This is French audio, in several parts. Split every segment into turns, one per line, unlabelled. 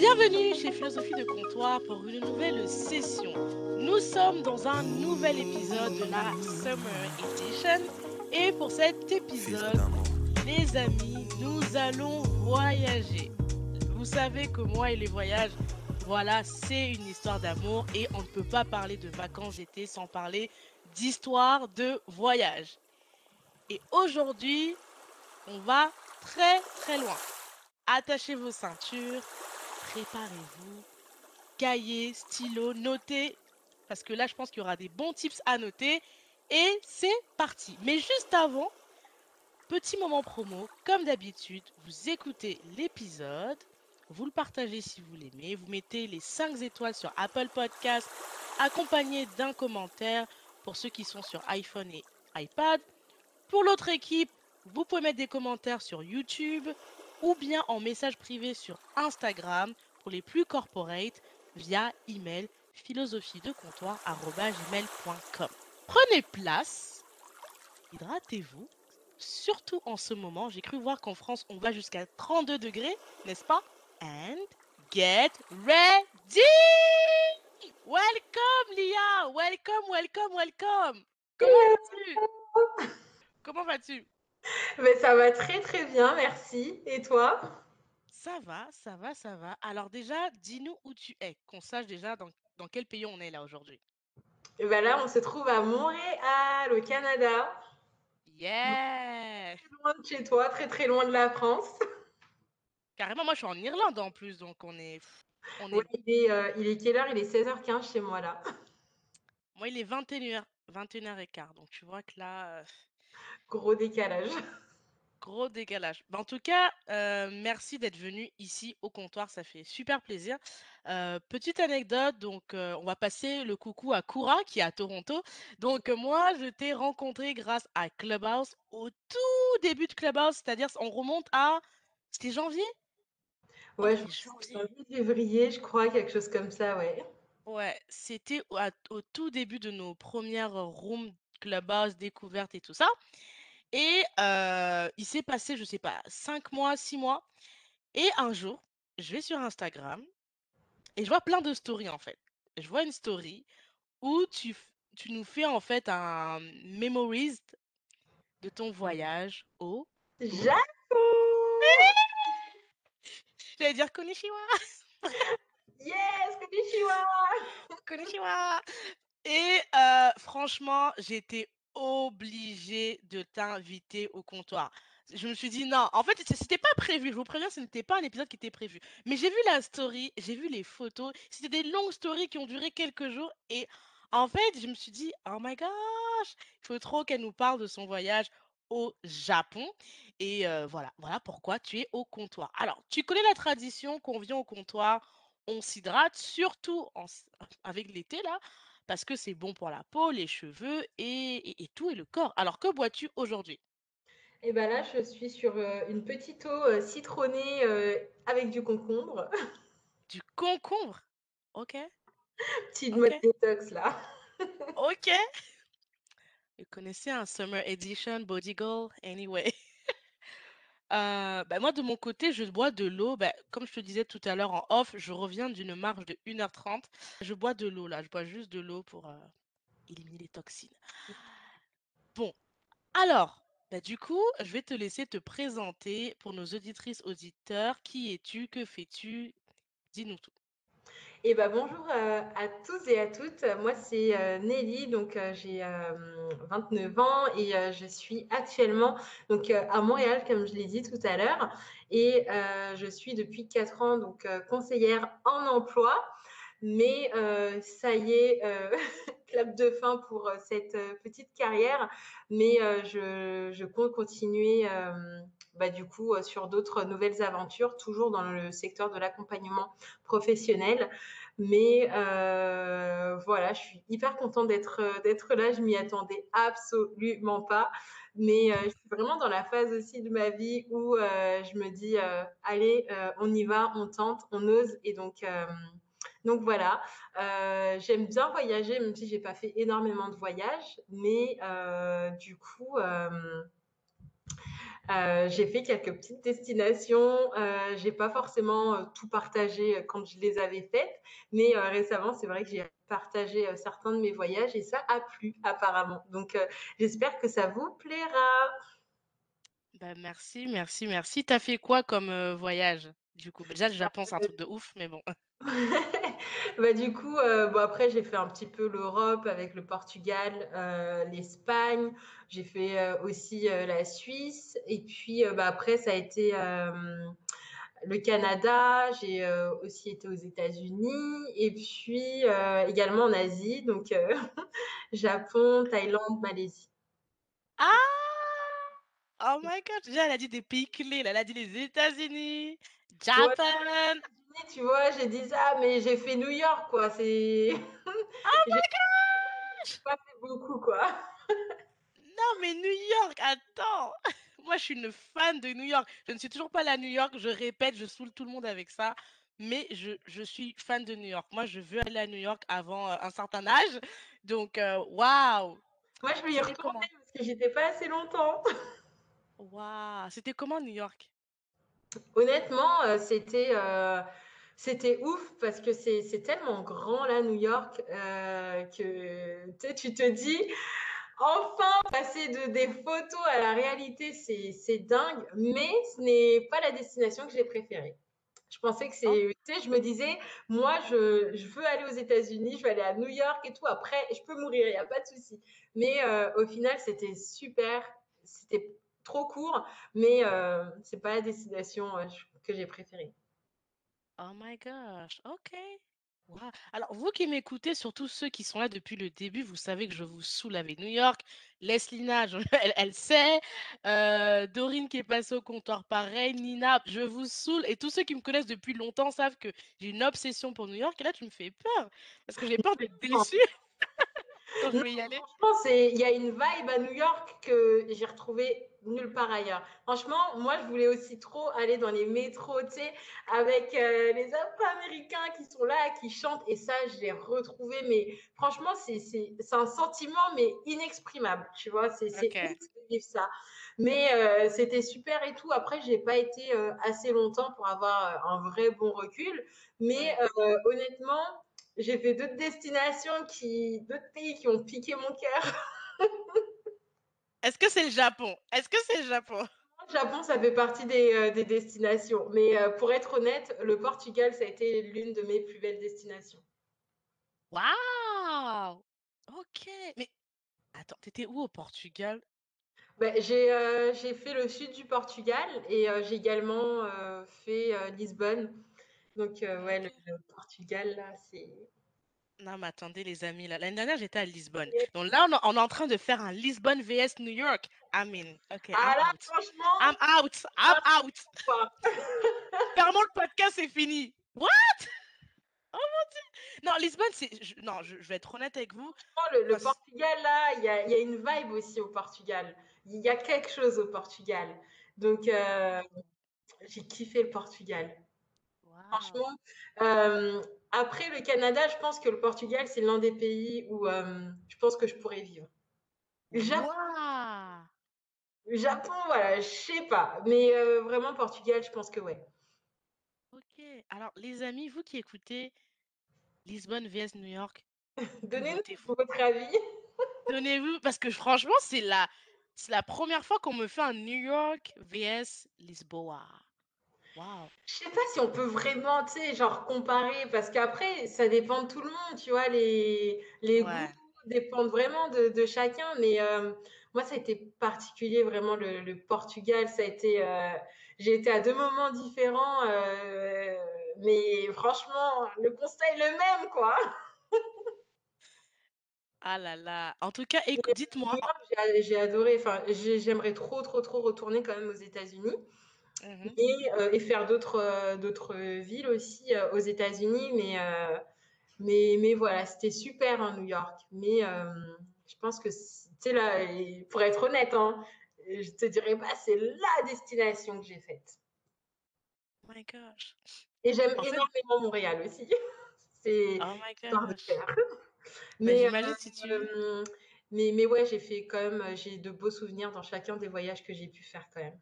Bienvenue chez Philosophie de Comptoir pour une nouvelle session. Nous sommes dans un nouvel épisode de la Summer Edition et pour cet épisode, les amis, nous allons voyager. Vous savez que moi et les voyages, voilà, c'est une histoire d'amour et on ne peut pas parler de vacances d'été sans parler d'histoire de voyage. Et aujourd'hui, on va très très loin. Attachez vos ceintures, préparez-vous, cahier, stylo, notez, parce que là je pense qu'il y aura des bons tips à noter. Et c'est parti. Mais juste avant, petit moment promo, comme d'habitude, vous écoutez l'épisode, vous le partagez si vous l'aimez, vous mettez les 5 étoiles sur Apple Podcast, accompagné d'un commentaire pour ceux qui sont sur iPhone et iPad. Pour l'autre équipe, vous pouvez mettre des commentaires sur YouTube ou bien en message privé sur Instagram pour les plus corporate via email philosophie de comptoir.gmail.com. Prenez place, hydratez-vous, surtout en ce moment. J'ai cru voir qu'en France, on va jusqu'à 32 degrés, n'est-ce pas? And get ready! Welcome, Lia! Welcome, welcome, welcome! Comment vas-tu? Comment vas-tu?
Mais ça va très très bien, merci. Et toi?
Ça va, ça va, ça va. Alors déjà, dis-nous où tu es, qu'on sache déjà dans, dans quel pays on est là aujourd'hui.
Et ben là, on se trouve à Montréal, au Canada.
Yeah!
Très loin de chez toi, très très loin de la France.
Carrément, moi je suis en Irlande en plus, donc on est... On
Ouais,
est...
il est, euh, il est quelle heure? Il est 16h15 chez moi là.
Moi il est 21h, 21h15, donc tu vois que là...
Gros décalage.
Gros décalage. Bah, en tout cas, euh, merci d'être venu ici au comptoir, ça fait super plaisir. Euh, petite anecdote, donc euh, on va passer le coucou à Koura qui est à Toronto. Donc moi, je t'ai rencontré grâce à Clubhouse au tout début de Clubhouse, c'est-à-dire on remonte à... C'était janvier?
Ouais, je
janvier.
février, je crois, quelque chose comme ça, ouais.
Ouais, c'était au, tout début de nos premières rooms Clubhouse, découvertes et tout ça. Et euh, il s'est passé, je sais pas, cinq mois, six mois. Et un jour, je vais sur Instagram et je vois plein de stories en fait. Je vois une story où tu, f- tu nous fais en fait un memories de ton voyage au...
Japon!
J'allais dire Konnichiwa,
Yes, konnichiwa!
Konnichiwa. Et euh, franchement, j'étais obligée de t'inviter au comptoir. Je me suis dit non, en fait, c'était pas prévu. Je vous préviens, ce n'était pas un épisode qui était prévu. Mais j'ai vu la story, j'ai vu les photos. C'était des longues stories qui ont duré quelques jours. Et en fait, je me suis dit, oh my gosh, il faut trop qu'elle nous parle de son voyage au Japon. Et euh, voilà, voilà pourquoi tu es au comptoir. Alors, tu connais la tradition qu'on vient au comptoir, on s'hydrate, surtout avec l'été là parce que c'est bon pour la peau, les cheveux et, et- et tout et le corps. Alors que bois-tu aujourd'hui?
Et ben là, je suis sur euh, une petite eau euh, citronnée euh, avec du concombre.
Du concombre? Ok,
Petite
ok,
mode détox là.
ok. Vous connaissez un Summer Edition Body Goal? Anyway. Euh, bah, moi, de mon côté, je bois de l'eau. Bah, comme je te disais tout à l'heure en off, je reviens d'une marche de 1h30. Je bois de l'eau là. Je bois juste de l'eau pour euh, éliminer les toxines. Bon, alors, bah, du coup, je vais te laisser te présenter pour nos auditrices, auditeurs. Qui es-tu? Que fais-tu? Dis-nous tout.
Et ben bonjour euh, à tous et à toutes. Moi, c'est euh, Nelly, donc euh, j'ai euh, 29 ans et je suis actuellement donc à Montréal, comme je l'ai dit tout à l'heure, et je suis depuis 4 ans donc conseillère en emploi. Mais ça y est, clap de fin pour cette petite carrière. Mais je, je compte continuer bah, du coup euh, sur d'autres nouvelles aventures, toujours dans le secteur de l'accompagnement professionnel. Mais euh, voilà, je suis hyper contente d'être euh, d'être là. Je m'y attendais absolument pas. Mais je suis vraiment dans la phase aussi de ma vie où je me dis, allez, on y va, on tente, on ose. Et donc, donc voilà, j'aime bien voyager, même si j'ai pas fait énormément de voyages. Mais du coup, Heu, j'ai fait quelques petites destinations, heu, j'ai pas forcément, heu, tout partagé, heu, quand je les avais faites, mais récemment, c'est vrai que j'ai partagé, certains de mes voyages et ça a plu apparemment. Donc j'espère que ça vous plaira.
Bah, merci, merci, merci. Tu as fait quoi comme, voyage, du coup? Déjà le Japon, c'est un truc de ouf, mais bon.
Bah, du coup, bon après j'ai fait un petit peu l'Europe avec le Portugal, heu, l'Espagne. J'ai fait, heu, aussi, la Suisse et puis, bah, après ça a été, le Canada. J'ai, aussi été aux États-Unis et puis, également en Asie, donc Japon, Thaïlande, Malaisie.
Ah! Oh my god! Déjà elle a dit des pays clés elle a dit les États-Unis, Japan.
Tu vois, j'ai dit ça, mais j'ai fait New York, quoi, c'est
Oh my gosh!
pas fait beaucoup, quoi.
Non, mais New York, attends! Moi, je suis une fan de New York. Je ne suis toujours pas allée à New York, je répète, je saoule tout le monde avec ça, mais je je suis fan de New York. Moi, je veux aller à New York avant, heu, un certain âge, donc heu, waouh!
Moi, je veux y retourner parce que j'y étais pas assez longtemps.
Waouh! C'était comment New York?
Honnêtement, heu, c'était, heu, c'était ouf parce que c'est c'est tellement grand là, New York, heu, que tu te dis: «Enfin passer de des photos à la réalité, c'est c'est dingue», mais ce n'est pas la destination que j'ai préférée. Je pensais que
Oh,
c'est tu sais, je me disais: «Moi, je je veux aller aux États-Unis, je veux aller à New York et tout, après je peux mourir, il y a pas de souci». Mais au final, c'était super, c'était trop court, mais heu, c'est pas la destination, heu, ch que j'ai préférée.
oh my gosh, OK. Alors vous qui m'écoutez, surtout ceux qui sont là depuis le début, vous savez que je vous saoule avec New York. Leslina, je elle elle sait, heu, Dorine qui est passée au comptoir pareil, Nina, je vous saoule. Et tous ceux qui me connaissent depuis longtemps savent que j'ai une obsession pour New York. Et là tu me fais peur parce que j'ai peur d'être déçue quand je
Non,
vais y aller.
franchement, c'est il y a une vibe à New York que j'ai retrouvée nulle part ailleurs. Franchement, moi, je voulais aussi trop aller dans les métros, tu sais, avec euh, les Afro-Américains qui sont là, qui chantent, et ça, je l'ai retrouvé. Mais franchement, c'est un sentiment, mais inexprimable, tu vois. C'est c'est ouf
OK.
de vivre ça. Mais euh, c'était super et tout. Après, j'ai pas été euh, assez longtemps pour avoir un vrai bon recul. Mais honnêtement, j'ai fait d'autres destinations qui, d'autres pays qui ont piqué mon cœur.
Est-ce que c'est le Japon? Est-ce que c'est le Japon?
Le Japon, ça fait partie des, euh, des destinations. Mais euh, pour être honnête, le Portugal, ça a été l'une de mes plus belles destinations.
Waouh! OK. Mais attends, tu où au Portugal?
Ben, j'ai euh, j'ai fait le sud du Portugal et j'ai également fait Lisbonne. Donc, euh, ouais, le, Portugal, là, c'est.
Non, mais attendez, les amis, là. L'année dernière, j'étais à Lisbonne. Donc là, on, est- on est en train de faire un Lisbonne vs New York. I mean, OK, I'm
Ah là,
out. I'm
franchement,
out. I'm out. Fermons le podcast, c'est fini. What? Oh mon Dieu. Non, Lisbonne, c'est. je- Non, je, je vais être honnête avec vous.
le. Portugal, là, il y a, il y a une vibe aussi au Portugal. Il y a quelque chose au Portugal. Donc, euh, j'ai kiffé le Portugal.
Wow.
Franchement, euh, après le Canada, je pense que le Portugal, c'est l'un des pays où euh, je pense que je pourrais vivre. Le Japon,
Wow.
le Japon voilà, je sais pas. Mais euh, vraiment, Portugal, je pense que ouais.
OK. Alors, les amis, vous qui écoutez Lisbonne vs New York,
Donnez-nous votre avis.
Donnez-vous, parce que franchement, c'est la, c'est la première fois qu'on me fait un New York vs Lisboa. Wow.
Je sais pas si on peut vraiment, tu sais, genre comparer, parce qu'après, ça dépend de tout le monde, tu vois, les, les goûts dépendent vraiment de, de chacun, mais euh, moi, ça a été particulier, vraiment, le, le Portugal, ça a été, euh, j'ai été à deux moments différents, euh, mais franchement, le constat est le même, quoi.
Ah là là. En tout cas,
Et
écou- dites-moi.
J'ai adoré, enfin, j'ai- j'aimerais trop, trop, trop retourner quand même aux États-Unis.
Mhm.
Et, euh, et faire d'autres euh, d'autres villes aussi euh, aux États-Unis, mais euh, Mais, mais voilà, c'était super en New York. Mais je pense que, tu sais, là, pour être honnête, hein, je te dirais pas, c'est la destination que j'ai faite.
Oh my gosh.
Et j'aime
En fait,
énormément Montréal aussi. c'est
oh my gosh. Bah,
Mais,
j'imagine si tu.
mais, mais ouais, j'ai fait quand même, j'ai de beaux souvenirs dans chacun des voyages que j'ai pu faire quand même.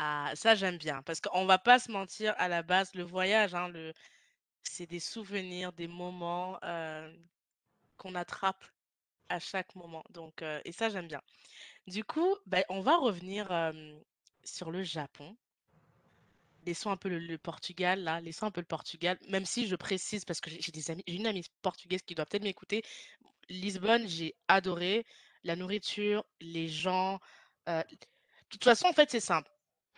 Ah, ça j'aime bien parce qu'on va pas se mentir, à la base, le voyage, hein, c'est des souvenirs, des moments, heu, qu'on attrape à chaque moment donc heu et ça j'aime bien. Du coup, beh, on va revenir, sur le Japon. Laissons un peu le Portugal laissons un peu le Portugal, même si je précise parce que j'ai des amis j'ai une amie portugaise qui doit peut-être m'écouter. Lisbonne, j'ai adoré la nourriture, les gens, heu, de toute façon, en fait, c'est simple.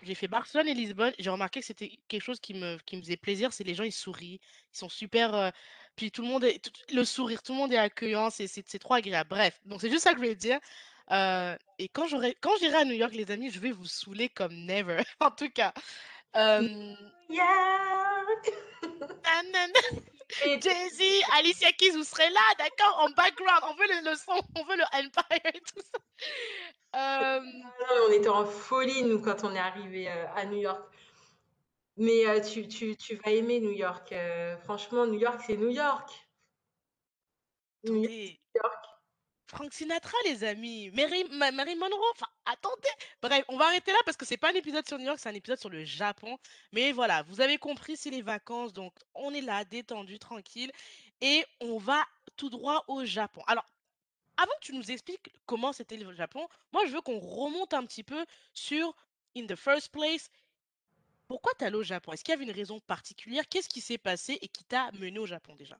J'ai fait Barcelone et Lisbonne, j'ai remarqué que c'était quelque chose qui me qui me faisait plaisir, c'est les gens, ils sourient, ils sont super, heu, puis tout le monde est le sourire, tout le monde est accueillant, c'est c'est c'est trop agréable. Bref, donc c'est juste ça que je voulais dire, heu et quand j'aurai quand j'irai à New York, les amis, je vais vous saouler comme never, en tout cas.
York! Et
Jay-Z, Alicia Keys, vous serez là, d'accord? En background, on veut le le son, on veut le Empire et tout ça.
Non, on était en folie, nous, quand on est arrivés, heu, à New York. Mais heu, tu tu tu vas aimer New York, franchement, New York, c'est New York. New York,
attendez,
c'est New York.
Frank Sinatra, les amis, Mary Monroe, enfin, attendez! Bref, on va arrêter là parce que c'est pas un épisode sur New York, c'est un épisode sur le Japon. Mais voilà, vous avez compris, c'est les vacances, donc on est là, détendu, tranquille et on va tout droit au Japon. Alors, avant que tu nous expliques comment c'était le Japon, moi, je veux qu'on remonte un petit peu sur in the first place, pourquoi tu es allé au Japon? Est-ce qu'il y avait une raison particulière? Qu'est-ce qui s'est passé et qui t'a mené au Japon déjà?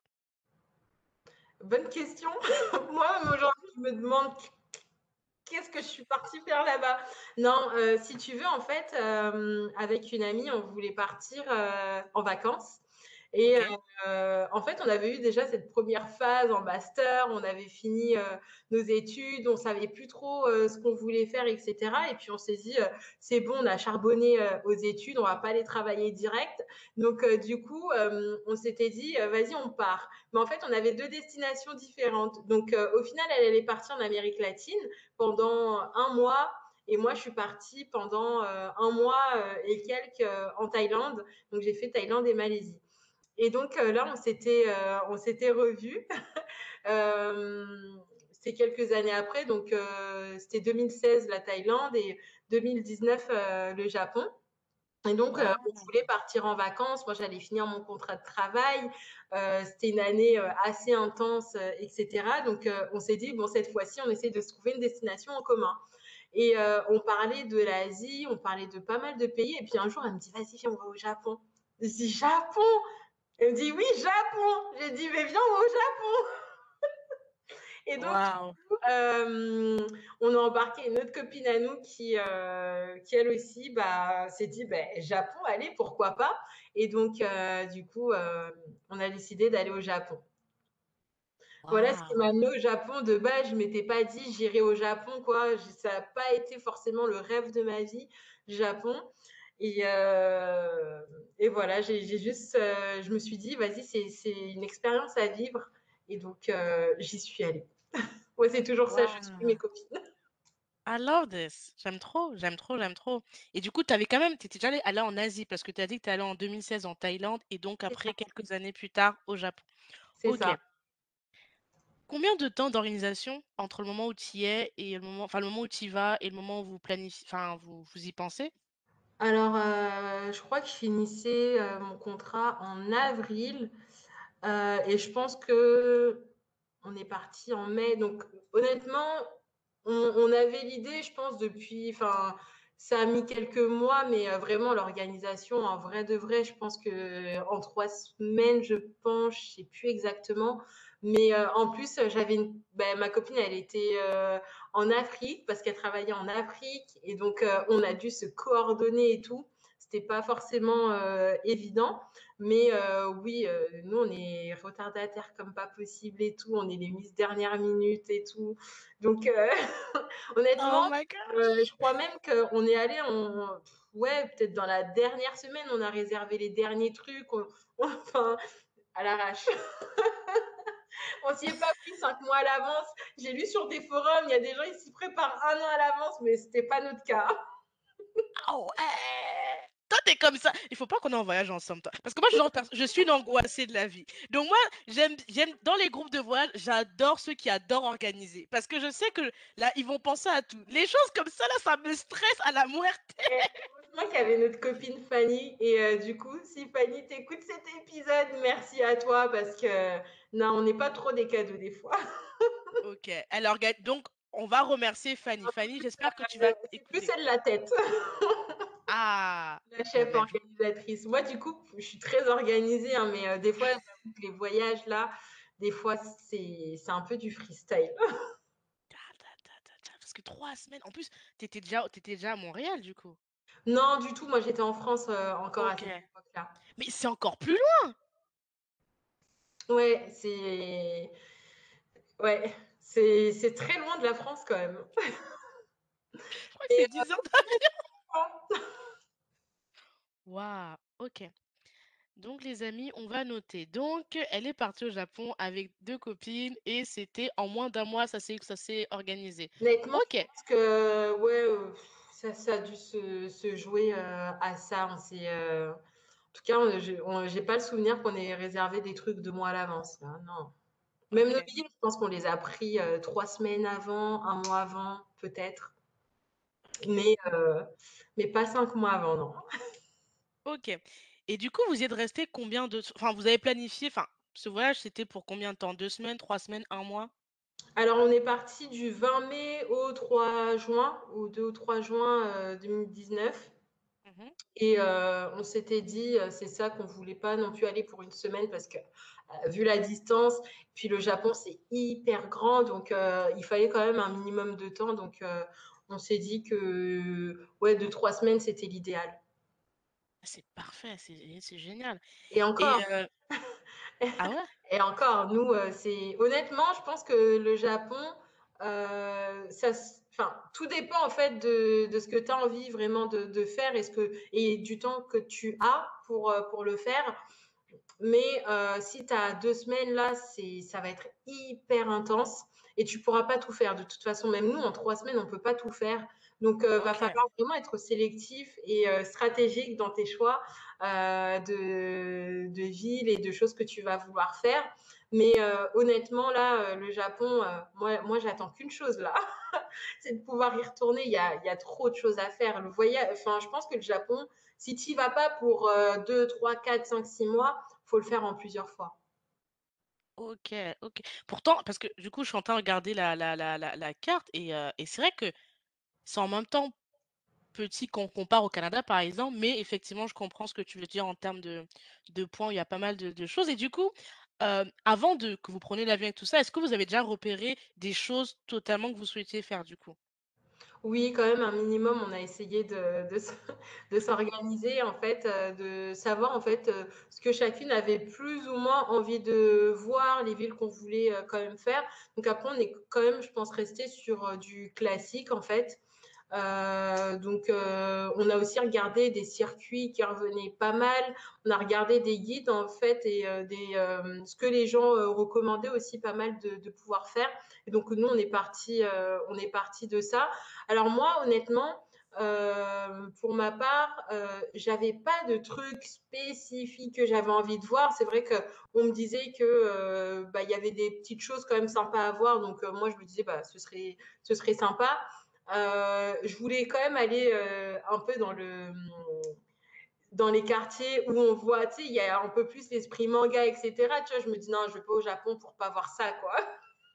Bonne question. Moi, aujourd'hui, je me demande qu'est-ce que je suis partie faire là-bas? Non, heu, si tu veux, en fait, hem, avec une amie, on voulait partir, heu, en vacances et heu, en fait, on avait eu déjà cette première phase en master, on avait fini, heu, nos études, on savait plus trop, heu, ce qu'on voulait faire et cetera et puis on s'est dit, «C'est bon, on a charbonné, aux études, on va pas aller travailler direct». Donc du coup, on s'était dit: «Heu, vas-y, on part». Mais en fait, on avait 2 destinations différentes. Donc au final, elle, est partie en Amérique latine pendant un mois et moi, je suis partie pendant, 1 mois, et quelques, en Thaïlande. Donc j'ai fait Thaïlande et Malaisie. Et donc euh, là, on s'était, euh, on s'était revus. euh, c'était quelques années après, donc c'était 2016 la Thaïlande et 2019 euh, le Japon. Et donc, euh, on voulait partir en vacances. Moi, j'allais finir mon contrat de travail. Euh, c'était une année euh, assez intense, etc. Donc, on s'est dit, bon, cette fois-ci, on essaie de se trouver une destination en commun. Et on parlait de l'Asie, on parlait de pas mal de pays. Et puis un jour, elle me dit, vas-y, viens, on va au Japon. Je dis, Japon Elle me dit, oui, Japon J'ai dit, mais viens, au Japon Et donc, euh, on a embarqué une autre copine à nous qui, euh, qui elle aussi, bah, s'est dit, bah, Japon, allez, pourquoi pas Et donc, euh, du coup, on a décidé d'aller au Japon. Voilà ce qui m'a amené au Japon. De base, je m'étais pas dit j'irai au Japon, quoi. Ça n'a pas été forcément le rêve de ma vie, Japon. Et, euh, et voilà, j'ai juste, euh, je me suis dit, vas-y, c'est une expérience à vivre. Et donc, euh, j'y suis allée. Ouais, c'est toujours ça, je suis mes copines.
I love this. J'aime trop, j'aime trop, j'aime trop. Et du coup, tu avais quand même, tu étais déjà allé allé en Asie parce que tu as dit que tu es allé en 2016 en Thaïlande et donc après quelques années plus tard au Japon.
C'est ça.
Combien de temps d'organisation entre le moment où tu y es et le moment, enfin le moment où tu y vas et le moment où vous planifiez, enfin vous, vous y pensez?
Alors, euh, je crois que je finissais euh, mon contrat en avril. Euh, et je pense que on est parti en mai. Donc, honnêtement, on, on avait l'idée, je pense, depuis. Enfin, ça a mis quelques mois, mais vraiment, l'organisation, en vrai de vrai, je pense que en trois semaines, je pense, je sais plus exactement. Mais euh, en plus, j'avais une... ben, ma copine, elle était euh, en Afrique parce qu'elle travaillait en Afrique. Et donc, euh, on a dû se coordonner et tout. C'était pas forcément évident. Mais oui, nous, on est retardataires comme pas possible et tout. On est les mises dernière minute et tout. Donc,
Oh
honnêtement, euh, je crois même qu'on est allé en. Ouais, peut-être dans la dernière semaine, on a réservé les derniers trucs. On, enfin, à l'arrache. on s'y est pas pris cinq mois à l'avance. J'ai lu sur des forums, il y a des gens qui s'y préparent un an à l'avance, mais c'était pas notre cas.
Ouais! Toi, t'es comme ça. Il faut pas qu'on ait un voyage ensemble, toi. Parce que moi, je suis, genre de perso- je suis une angoissée de la vie. Donc moi, j'aime, j'aime dans les groupes de voyage, j'adore ceux qui adorent organiser. Parce que je sais que là, ils vont penser à tout. Les choses comme ça, là, ça me stresse à la muerte.
Heureusement qu'il y avait notre copine Fanny. Et euh, du coup, si Fanny t'écoute cet épisode, merci à toi parce que non, on n'est pas trop des cadeaux des fois.
ok. Alors, donc, on va remercier Fanny. Fanny, j'espère que tu vas
écouter. plus celle de la tête.
ah.
La chef organisatrice. Moi, du coup, je suis très organisée, hein, mais euh, des fois, les voyages là, des fois, c'est un peu du freestyle.
Parce que trois semaines. En plus, tu étais, déjà, étais déjà à Montréal, du coup.
Non, du tout. Moi, j'étais en France euh, encore à cette époque-là.
Mais c'est encore plus loin.
Ouais, c'est. Ouais, c'est très loin de la France quand même.
Je crois que c'est 10 heures d'avion. Waouh, ok. Donc les amis, on va noter. Donc elle est partie au Japon avec deux copines et c'était en moins d'un mois, ça s'est ça s'est organisé.
Honnêtement, ok. Parce que ouais, euh, ça, ça a dû se, jouer euh, à ça. On euh, en tout cas, j'ai pas le souvenir qu'on ait réservé des trucs deux mois à l'avance. Non. Même nos billets, je pense qu'on les a pris trois semaines avant, un mois avant, peut-être. Mais, mais pas cinq mois avant, non.
Ok. Et du coup, vous y êtes resté combien de... Enfin, vous avez planifié, enfin, ce voyage, c'était pour combien de temps? Deux semaines, trois semaines, un mois?
Alors, on est parti du 20 mai au 3 juin, au 2 ou 3 juin 2019. Euh, mmh Et euh, on s'était dit, euh, c'est ça qu'on voulait pas non plus aller pour une semaine parce que vu la distance, puis le Japon c'est hyper grand, donc il fallait quand même un minimum de temps. Donc on s'est dit que ouais, deux trois semaines c'était l'idéal.
C'est parfait, c'est génial.
Et encore. Euh, ah ouais? Et encore, nous, euh, c'est honnêtement, je pense que le Japon, euh, ça, enfin, tout dépend en fait de, de ce que tu as envie vraiment de, de, faire et, ce que, et du temps que tu as pour, pour le faire. Mais si tu as deux semaines là, ça va être hyper intense et tu pourras pas tout faire. De toute façon, même nous, en trois semaines, on peut pas tout faire. Donc, il euh, va falloir vraiment être sélectif et euh, stratégique dans tes choix euh, de, de villes et de choses que tu vas vouloir faire. Mais honnêtement, là, le Japon, moi, moi j'attends qu'une chose là, c'est de pouvoir y retourner. Il y a, y a trop de choses à faire. Le voyage, enfin, je pense que le Japon, si tu n'y vas pas pour 2, 3, 4, 5, 6 mois, faut le faire en plusieurs fois.
Ok, ok. Pourtant, parce que du coup, je suis en train de regarder la, la, la, la, carte et, et c'est vrai que c'est en même temps petit qu'on compare au Canada, par exemple, mais effectivement, je comprends ce que tu veux dire en termes de, points. Il y a pas mal de, choses. Et du coup, euh, avant de, que vous preniez l'avion et tout ça, est-ce que vous avez déjà repéré des choses totalement que vous souhaitiez faire du coup?
Oui, quand même, un minimum, on a essayé de, de, s'organiser, en fait, euh, de savoir, en fait, euh, ce que chacune avait plus ou moins envie de voir, les villes qu'on voulait quand même faire. Donc après, on est quand même, je pense, resté sur du classique, en fait. Euh, donc, euh, on a aussi regardé des circuits qui revenaient pas mal. On a regardé des guides en fait et euh, des, ce que les gens recommandaient aussi pas mal de, pouvoir faire. Et donc nous, on est parti, on est parti de ça. Alors moi, honnêtement. pour ma part, j'avais pas de trucs spécifiques que j'avais envie de voir. C'est vrai que on me disait que bah, il y avait des petites choses quand même sympas à voir. Donc moi je me disais bah ce serait ce serait sympa. Euh, je voulais quand même aller euh, un peu dans le dans les quartiers où on voit, tu sais, il y a un peu plus l'esprit manga, etc. Tu vois, je me dis non, je vais pas au Japon pour pas voir ça, quoi.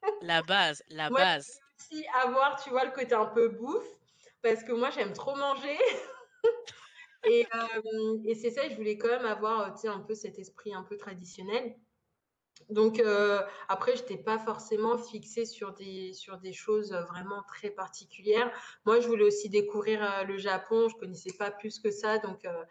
La base, la base.
Aussi avoir, tu vois, le côté un peu bouffe, parce que moi j'aime trop manger. et, euh, et c'est ça, je voulais quand même avoir, tu sais, un peu cet esprit un peu traditionnel. Donc euh, après, je n'étais pas forcément fixée sur des, sur des choses vraiment très particulières. Moi, je voulais aussi découvrir euh, le Japon. Je connaissais pas plus que ça, donc euh,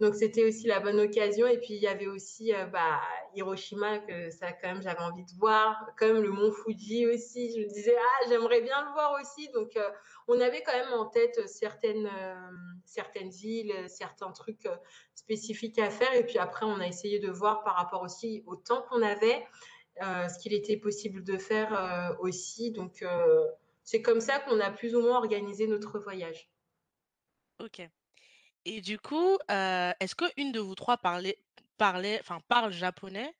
donc c'était aussi la bonne occasion. Et puis il y avait aussi euh, bah, Hiroshima que ça quand même j'avais envie de voir, comme le mont Fuji aussi. Je me disais ah j'aimerais bien le voir aussi. Donc euh, on avait quand même en tête certaines euh, certaines villes, certains trucs spécifiques à faire. Et puis après on a essayé de voir par rapport aussi au temps qu'on avait, ce qu'il était possible de faire aussi. Donc c'est comme ça qu'on a plus ou moins organisé notre voyage.
Ok. Et du coup, euh, est-ce qu'une de vous trois parlait, parlait, enfin, parle japonais?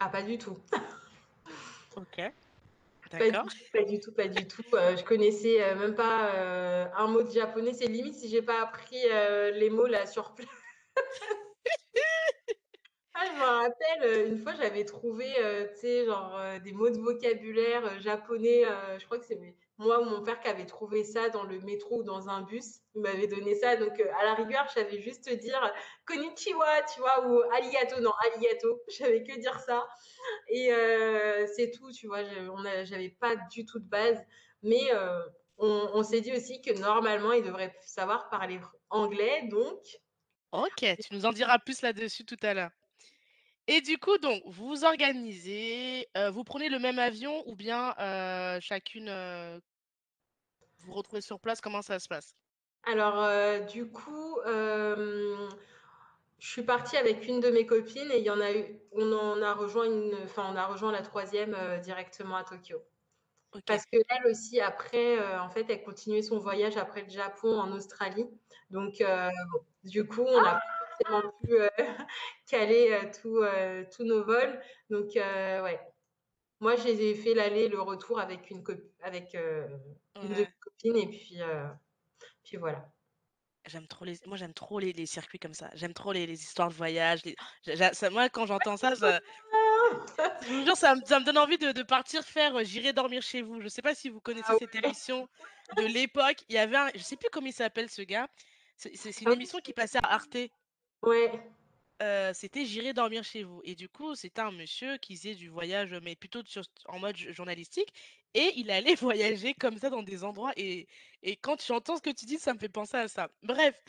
Ah, pas du tout.
Ok.
Pas du
D'accord.
pas du tout, pas du tout. Heu, je connaissais, même pas, un mot de japonais. C'est limite si j'ai pas appris, les mots là sur pla Ah, je me rappelle, une fois j'avais trouvé, tu sais, genre, des mots de vocabulaire, japonais, je crois que c'est mes moi ou mon père qui avait trouvé ça dans le métro ou dans un bus. Il m'avait donné ça donc heu, à la rigueur, je savais juste dire, «Konnichiwa», tu vois? Ou «Arigato», non, «Arigato», je savais que dire ça et heu, c'est tout, tu vois? J'avais pas du tout de base mais heu, on on s'est dit aussi que normalement, il devrait savoir parler anglais donc
OK, tu nous en diras plus là-dessus tout à l'heure. Et du coup, donc, vous vous organisez, heu, vous prenez le même avion ou bien, heu, chacune, heu vous vous retrouvez sur place, comment ça se passe?
Alors, du coup, je suis partie avec une de mes copines et il y en a eu on en a rejoint une enfin, on a rejoint la 3e, heu, directement à Tokyo.
OK.
Parce qu'elle aussi après, en fait, elle continuait son voyage après le Japon en Australie. Donc du coup, on n'a pas forcément pu, heu, caler, heu, tous, heu, tous nos vols. Donc ouais. Moi, je les ai fait l'aller, le retour avec une avec, de mes copines et puis, puis voilà.
J'aime trop les moi, j'aime trop les les circuits comme ça. J'aime trop les les histoires de voyage, les ça moi, quand j'entends ça, ça je vous jure, ça me ça me donne envie de de partir faire, «J'irai dormir chez vous». Je sais pas si vous connaissez
Ah
cette
ouais.
émission de l'époque? Il y avait un je sais plus comment il s'appelle ce gars. C'est une émission qui passait à Arte.
Ouais.
Heu, c'était «J'irai dormir chez vous» et du coup, c'était un monsieur qui faisait du voyage, mais plutôt en mode journalistique et il allait voyager comme ça dans des endroits et et quand j'entends ce que tu dis, ça me fait penser à ça. Bref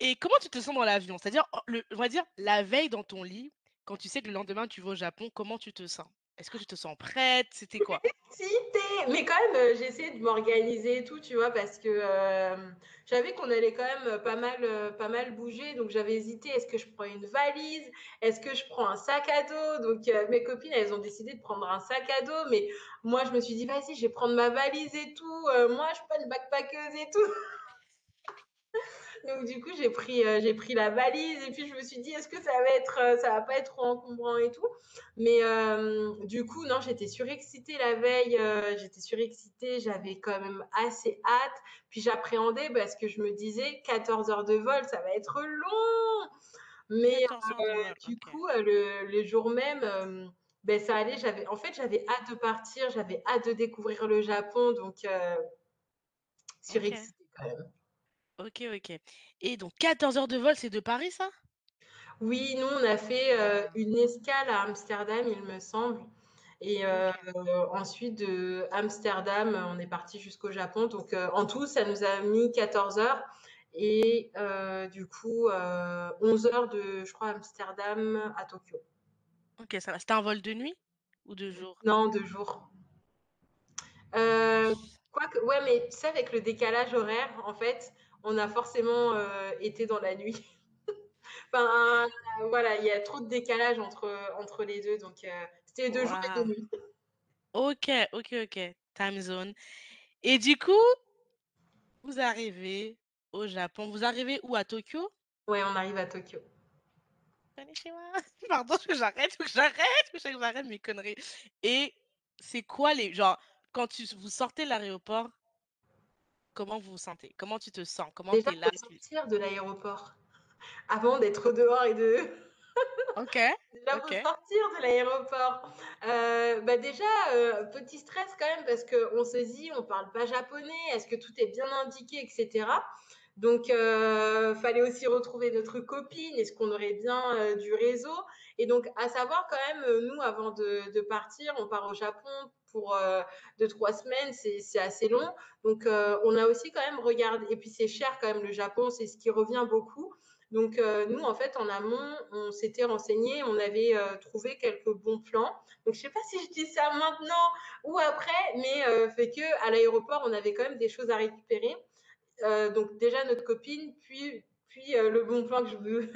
et comment tu te sens dans l'avion? C'est-à-dire, le on va dire la veille dans ton lit, quand tu sais que le lendemain tu vas au Japon, comment tu te sens? Est-ce que tu te sens prête? C'était quoi?
Mais quand même, heu, j'ai essayé de m'organiser et tout, tu vois? Parce que, savais qu'on allait quand même, pas mal, pas mal bouger, donc j'avais hésité. Est-ce que je prends une valise? Est-ce que je prends un sac à dos? Donc mes copines, elles ont décidé de prendre un sac à dos, mais moi, je me suis dit: «Vas-y, je vais prendre ma valise et tout, moi, je suis pas une backpackeuse et tout». Donc du coup, j'ai pris, heu, j'ai pris la valise et puis je me suis dit: «Est-ce que ça va être, heu, ça va pas être trop encombrant et tout?» mais hem, du coup, non, j'étais surexcitée la veille, j'étais surexcitée, j'avais quand même assez hâte. Puis j'appréhendais parce que je me disais: «14 heures de vol, ça va être long!» mais
14 heures de
heu,
vol,
du coup, le le jour même, beh, ça allait, j'avais en fait, j'avais hâte de partir, j'avais hâte de découvrir le Japon donc surexcitée quand même.
OK, OK et donc 14 heures de vol, c'est de Paris ça?
Oui, nous, on a fait,
Waouh!
une escale à Amsterdam, il me semble et
OK.
ensuite de Amsterdam, on est parti jusqu'au Japon donc heu, en tout, ça nous a mis 14 heures et du coup, heu, 11 heures de je crois Amsterdam à Tokyo.
OK, ça va. C'était un vol de nuit ou de jour?
Non, 2 jours. Heu, quoique ouais, mais tu sais, avec le décalage horaire, en fait, on a forcément, heu, été dans la nuit. Enfin, voilà, il y a trop de décalage entre, entre les 2 donc heu, c'était 2 jours et! 2 nuits.
OK, OK, OK, time zone et du coup vous arrivez au Japon. Vous arrivez où? À Tokyo?
Ouais, on arrive à Tokyo.
Pardon, que j'arrête, que j'arrête, que j'arrête mes conneries et c'est quoi les genre, quand tu vous sortez de l'aéroport comment vous vous sentez? Comment tu te sens? Comment tu es là, tu
sortir de l'aéroport avant d'être dehors et de
OK,
déjà, faut
OK.
sortir de l'aéroport. Heu, bah, déjà, heu, petit stress quand même parce qu'on se dit: «On parle pas japonais, est-ce que tout est bien indiqué?» et cetera. Donc heu, fallait aussi retrouver notre copine. Est-ce qu'on aurait bien, heu, du réseau? Et donc à savoir quand même, heu, nous, avant de partir, on part au Japon pour, heu, 2-3 semaines, c'est assez long. Donc heu, on a aussi quand même regardé et puis c'est cher quand même le Japon, c'est ce qui revient beaucoup. Donc heu, nous, en fait, en amont, on s'était renseignés, on avait, trouvé quelques bons plans. Donc je sais pas si je dis ça maintenant ou après, mais fait qu'à l'aéroport, on avait quand même des choses à récupérer. Donc déjà notre copine, puis puis, le bon plan que je vous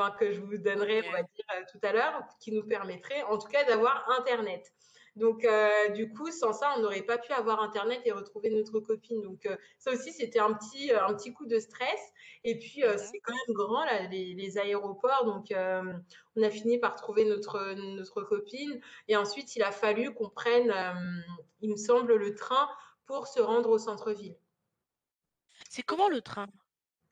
enfin que je vous donnerai, on va
OK.
dire, heu, tout à l'heure, qui nous permettrait en tout cas d'avoir internet. Donc, du coup, sans ça, on n'aurait pas pu avoir Internet et retrouver notre copine. Donc, ça aussi, c'était un petit, un petit coup de stress. Et puis, c'est quand même grand, là, les, les aéroports. Donc, on a fini par trouver notre, notre copine. Et ensuite, il a fallu qu'on prenne, il me semble, le train pour se rendre au centre-ville.
C'est comment le train?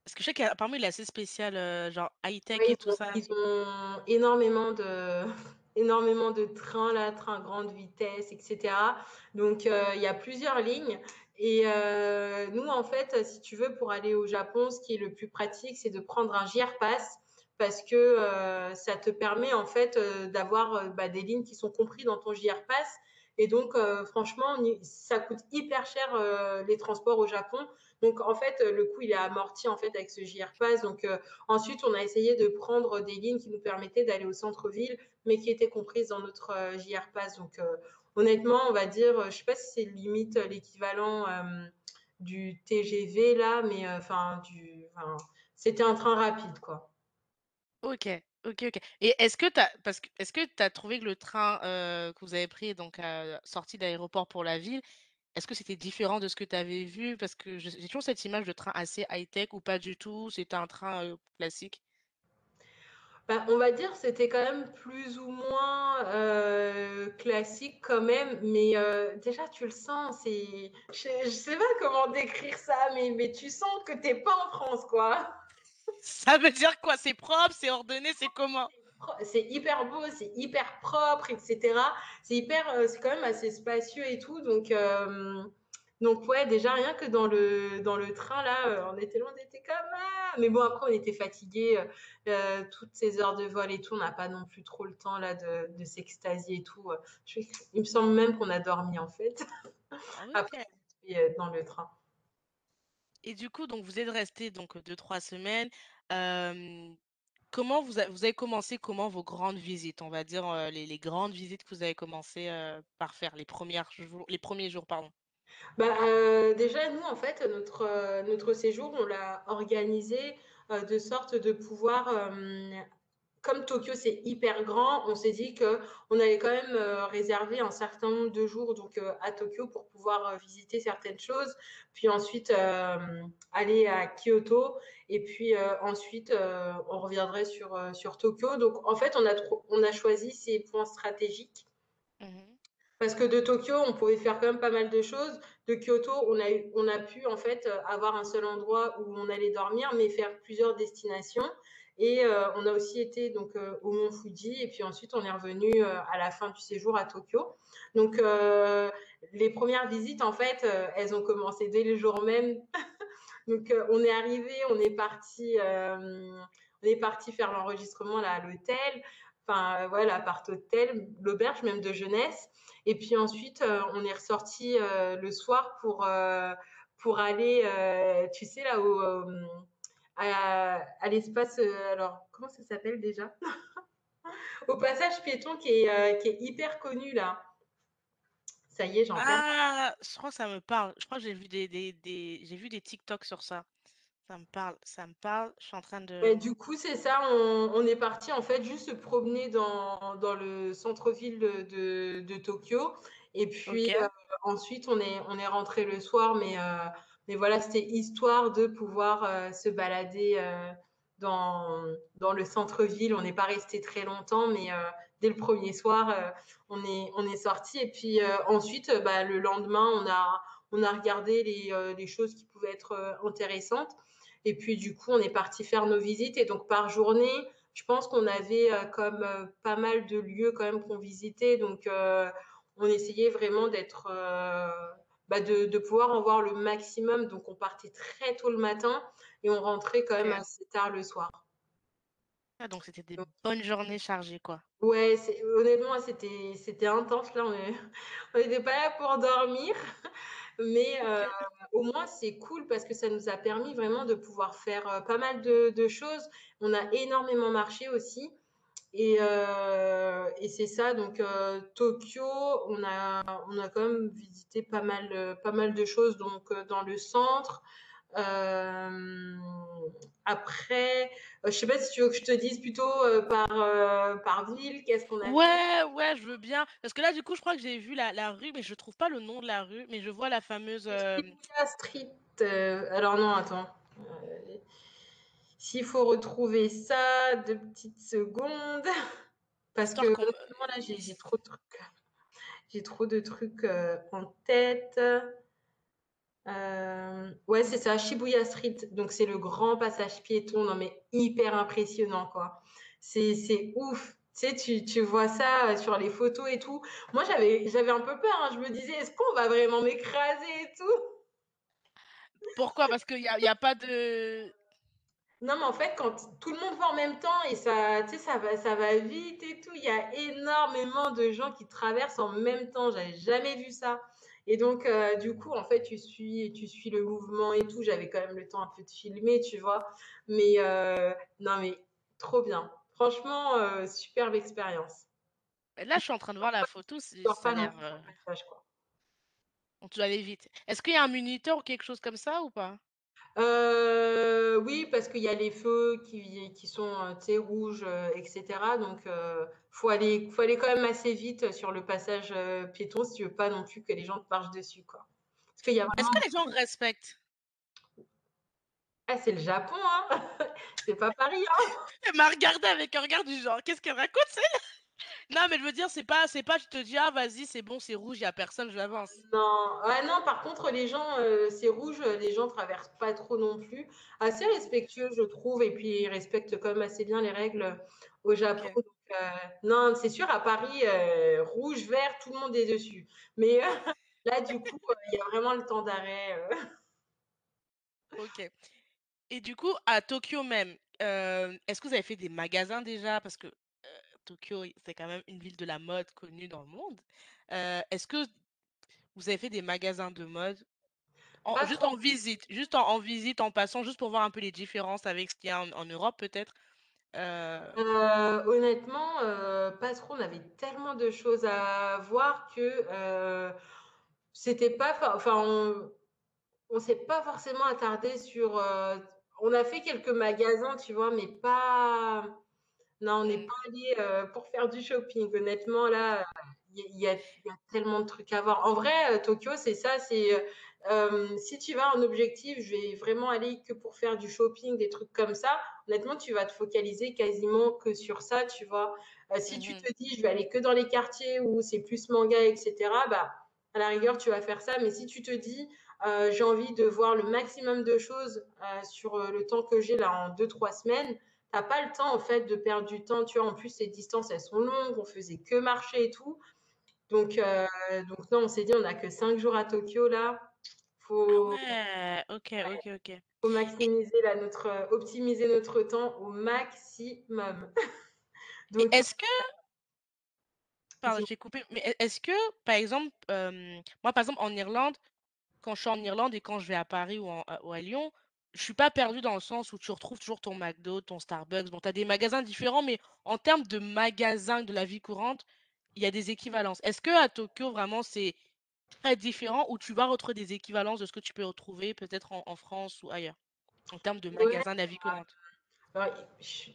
Parce que je sais qu'apparemment il est assez spécial, heu, genre high-tech
Oui,
et tout ça.
ils ont énormément de énormément de trains là, trains grande vitesse et cetera. Donc heu, il y a plusieurs lignes et heu, nous en fait, si tu veux, pour aller au Japon, ce qui est le plus pratique, c'est de prendre un JR Pass parce que, ça te permet en fait, d'avoir, bah, des lignes qui sont comprises dans ton JR Pass et donc franchement, ça coûte hyper cher, les transports au Japon. Donc en fait, le coût, il est amorti en fait avec ce JR Pass. Donc euh, ensuite, on a essayé de prendre des lignes qui nous permettaient d'aller au centre-ville, mais qui étaient comprises dans notre euh, JR Pass. Donc euh, honnêtement, on va dire, je sais pas si c'est limite l'équivalent du TGV là, mais enfin du, c'était un train rapide quoi.
OK, OK, OK. Et est-ce que tu as trouvé que le train, que vous avez pris donc à sortie d'aéroport pour la ville, est-ce que c'était différent de ce que tu avais vu? Parce que j'ai toujours cette image de train assez high-tech ou pas du tout, c'était un train, classique?
Bah, on va dire c'était quand même plus ou moins euh, classique quand même, mais euh, déjà tu le sens, c'est, je, je, sais pas comment décrire ça, mais, mais tu sens que t'es pas en France quoi.
Ça veut dire quoi? C'est propre, c'est ordonné, c'est comment
C'est hyper beau, c'est hyper propre, etc. C'est hyper, euh, c'est quand même assez spacieux et tout, donc. Euh, donc ouais, déjà rien que dans le dans le train là, euh, on était loin, on était comme ah mais bon après on était fatigués, euh, euh, toutes ces heures de vol et tout, on n'a pas non plus trop le temps là de, de s'extasier et tout. Je, il me semble même qu'on a dormi en fait
ah,
après dans le train.
Et du coup donc vous êtes resté donc deux trois semaines. Euh, comment vous, avez commencé comment vos grandes visites, on va dire euh, les, grandes visites que vous avez commencé euh, par faire les premières les premiers jours pardon.
Bah, euh, déjà, nous, en fait, notre, notre séjour, on l'a organisé de sorte de pouvoir, comme Tokyo, c'est hyper grand, on s'est dit qu'on allait quand même euh, réserver un certain nombre de jours donc, euh, à Tokyo pour pouvoir visiter certaines choses, puis ensuite aller à Kyoto, et puis ensuite, on reviendrait sur, sur Tokyo. Donc, en fait, on a, on a choisi ces points stratégiques. Mmh. Parce que de Tokyo, on pouvait faire quand même pas mal de choses. De Kyoto, on a, on a pu en fait euh, avoir un seul endroit où on allait dormir, mais faire plusieurs destinations. Et euh, on a aussi été donc euh, au Mont Fuji, et puis ensuite on est revenu euh, à la fin du séjour à Tokyo. Donc les premières visites, en fait, elles ont commencé dès le jour même. donc on est arrivé, on est parti, on est parti faire l'enregistrement là à l'hôtel enfin voilà, l'appart-hôtel, l'auberge même de jeunesse. Et puis ensuite, on est ressorti le soir pour, pour aller, tu sais, là où, à, à l'espace, alors comment ça s'appelle déjà Au passage piéton qui est, qui est hyper connu là. Ça y est, j'en
Ah, je crois que ça me parle. Je crois que j'ai vu des, des, des j'ai vu des TikTok sur ça. Ça me parle, ça me parle. Je suis en train de.
Et du coup, c'est ça. On, on, est parti en fait juste se promener dans, dans le centre-ville de, de, de, Tokyo. Et puis okay. euh, ensuite, on est, on est rentré le soir. Mais, euh, mais voilà, c'était histoire de pouvoir euh, se balader euh, dans, le centre-ville. On n'est pas resté très longtemps, mais euh, dès le premier soir, on est, sorti. Et puis ensuite, bah, le lendemain, on a, regardé les, choses qui pouvaient être intéressantes. Et puis, du coup, on est parti faire nos visites. Et donc, par journée, je pense qu'on avait euh, comme pas mal de lieux quand même qu'on visitait. Donc, on essayait vraiment d'être, bah de, de, pouvoir en voir le maximum. Donc, on partait très tôt le matin et on rentrait quand même assez tard le soir.
Ah, donc, c'était des donc, bonnes journées chargées, quoi.
Ouais, honnêtement, c'était, c'était intense. Là, on n'était pas là pour dormir. Mais euh, au moins, c'est cool parce que ça nous a permis vraiment de pouvoir faire euh, pas mal de, de, choses. On a énormément marché aussi. Et, euh, et c'est ça, donc euh, Tokyo, on a, on a quand même visité pas mal, pas mal de choses donc, dans le centre. après, je sais pas si tu veux que je te dise plutôt par, par ville, qu'est-ce qu'on a fait
Ouais, ouais, je veux bien. Parce que là, du coup, je crois que j'ai vu la, la rue, mais je trouve pas le nom de la rue, mais je vois la fameuse. euh,
Street. alors non, attends. S'il faut retrouver ça, deux petites secondes. Parce que honnêtement, là, j'ai trop de trucs. J'ai trop de trucs euh, en tête. Euh, ouais, c'est ça, Shibuya Street. Donc, c'est le grand passage piéton. Non, mais hyper impressionnant, quoi. C'est ouf. Tu sais, tu, tu vois ça sur les photos et tout. Moi, j'avais un peu peur. hein. Je me disais, est-ce qu'on va vraiment m'écraser et tout?
Pourquoi? Parce qu'il y a, il y a pas de.
Non, mais en fait, quand tout le monde va en même temps et ça, tu sais, ça va, ça va vite et tout, il y a énormément de gens qui traversent en même temps. J'avais jamais vu ça. Et donc, euh, du coup, en fait, tu suis, tu suis le mouvement et tout. J'avais quand même le temps un peu de filmer, tu vois. Mais euh, non, mais trop bien. Franchement, euh, superbe expérience.
Là, je suis en train de voir la photo, c'est- ça l'air. dois aller vite. Est-ce qu'il y a un minuteur ou quelque chose comme ça ou pas?
Euh, oui, parce qu'il y a les feux qui, qui sont euh, rouges, euh, etc. Donc, euh, faut aller, faut aller quand même assez vite sur le passage piéton si tu veux pas non plus que les gens te marchent dessus, quoi. Parce qu'il y a
Est-ce que les gens respectent?
Ah, c'est le Japon, hein C'est pas Paris, hein
Elle m'a regardé avec un regard du genre, qu'est-ce qu'elle raconte, c'est Non, mais je veux dire, c'est pas, c'est pas, je te dis, ah, vas-y, c'est bon, c'est rouge, il y a personne, j'avance.
Non, ouais, non, par contre, les gens, euh, c'est rouge, les gens traversent pas trop non plus. Assez respectueux, je trouve, et puis ils respectent quand même assez bien les règles au Japon. Euh, non, c'est sûr, à Paris, euh, rouge, vert, tout le monde est dessus. Mais là, du coup, il y a vraiment le temps d'arrêt.
Ok. Et du coup, à Tokyo même, euh, est-ce que vous avez fait des magasins déjà? Parce que Tokyo, c'est quand même une ville de la mode connue dans le monde. Euh, est-ce que vous avez fait des magasins de mode? En-
Pas
juste
trop.
en visite, juste en, en visite, en passant, juste pour voir un peu les différences avec ce qu'il y a en, en Europe peut-être? Euh,
Euh, honnêtement, euh, pas trop. On avait tellement de choses à voir que c'était pas. Enfin, on, on s'est pas forcément attardé sur. on a fait quelques magasins, tu vois, mais pas. Non, on n'est
mm,
pas allé euh, pour faire du shopping. Honnêtement, là, il y, a il y a tellement de trucs à voir. En vrai, Tokyo, c'est ça. C'est euh, si tu vas en objectif, je vais vraiment aller que pour faire du shopping, des trucs comme ça. Honnêtement, tu vas te focaliser quasiment que sur ça, tu vois. Euh, si tu
mhm,
te dis, je vais aller que dans les quartiers où c'est plus manga, etc., bah, à la rigueur, tu vas faire ça. Mais si tu te dis, j'ai envie de voir le maximum de choses sur le temps que j'ai là en deux, trois semaines, t'as pas le temps en fait de perdre du temps. Tu vois, en plus, ces distances, elles sont longues, on faisait que marcher et tout. Donc, euh, donc non, on s'est dit, on n'a que cinq jours à Tokyo là.
Ah
Faut,
ouais, ok, ok, ok.
faut maximiser là, notre, euh, optimiser notre temps au maximum. Donc,
est-ce que, pardon, j'ai coupé, mais est-ce que, par exemple, euh, moi, par exemple, en Irlande, quand je suis en Irlande et quand je vais à Paris ou, en- à ou à Lyon, je suis pas perdue dans le sens où tu retrouves toujours ton McDo, ton Starbucks. Bon, tu as des magasins différents, mais en termes de magasins de la vie courante, il y a des équivalences. Est-ce que à Tokyo, vraiment, c'est très différent ou tu vas retrouver des équivalences de ce que tu peux retrouver peut-être en, en France ou ailleurs, en termes de
ouais,
magasins de la vie courante?
alors,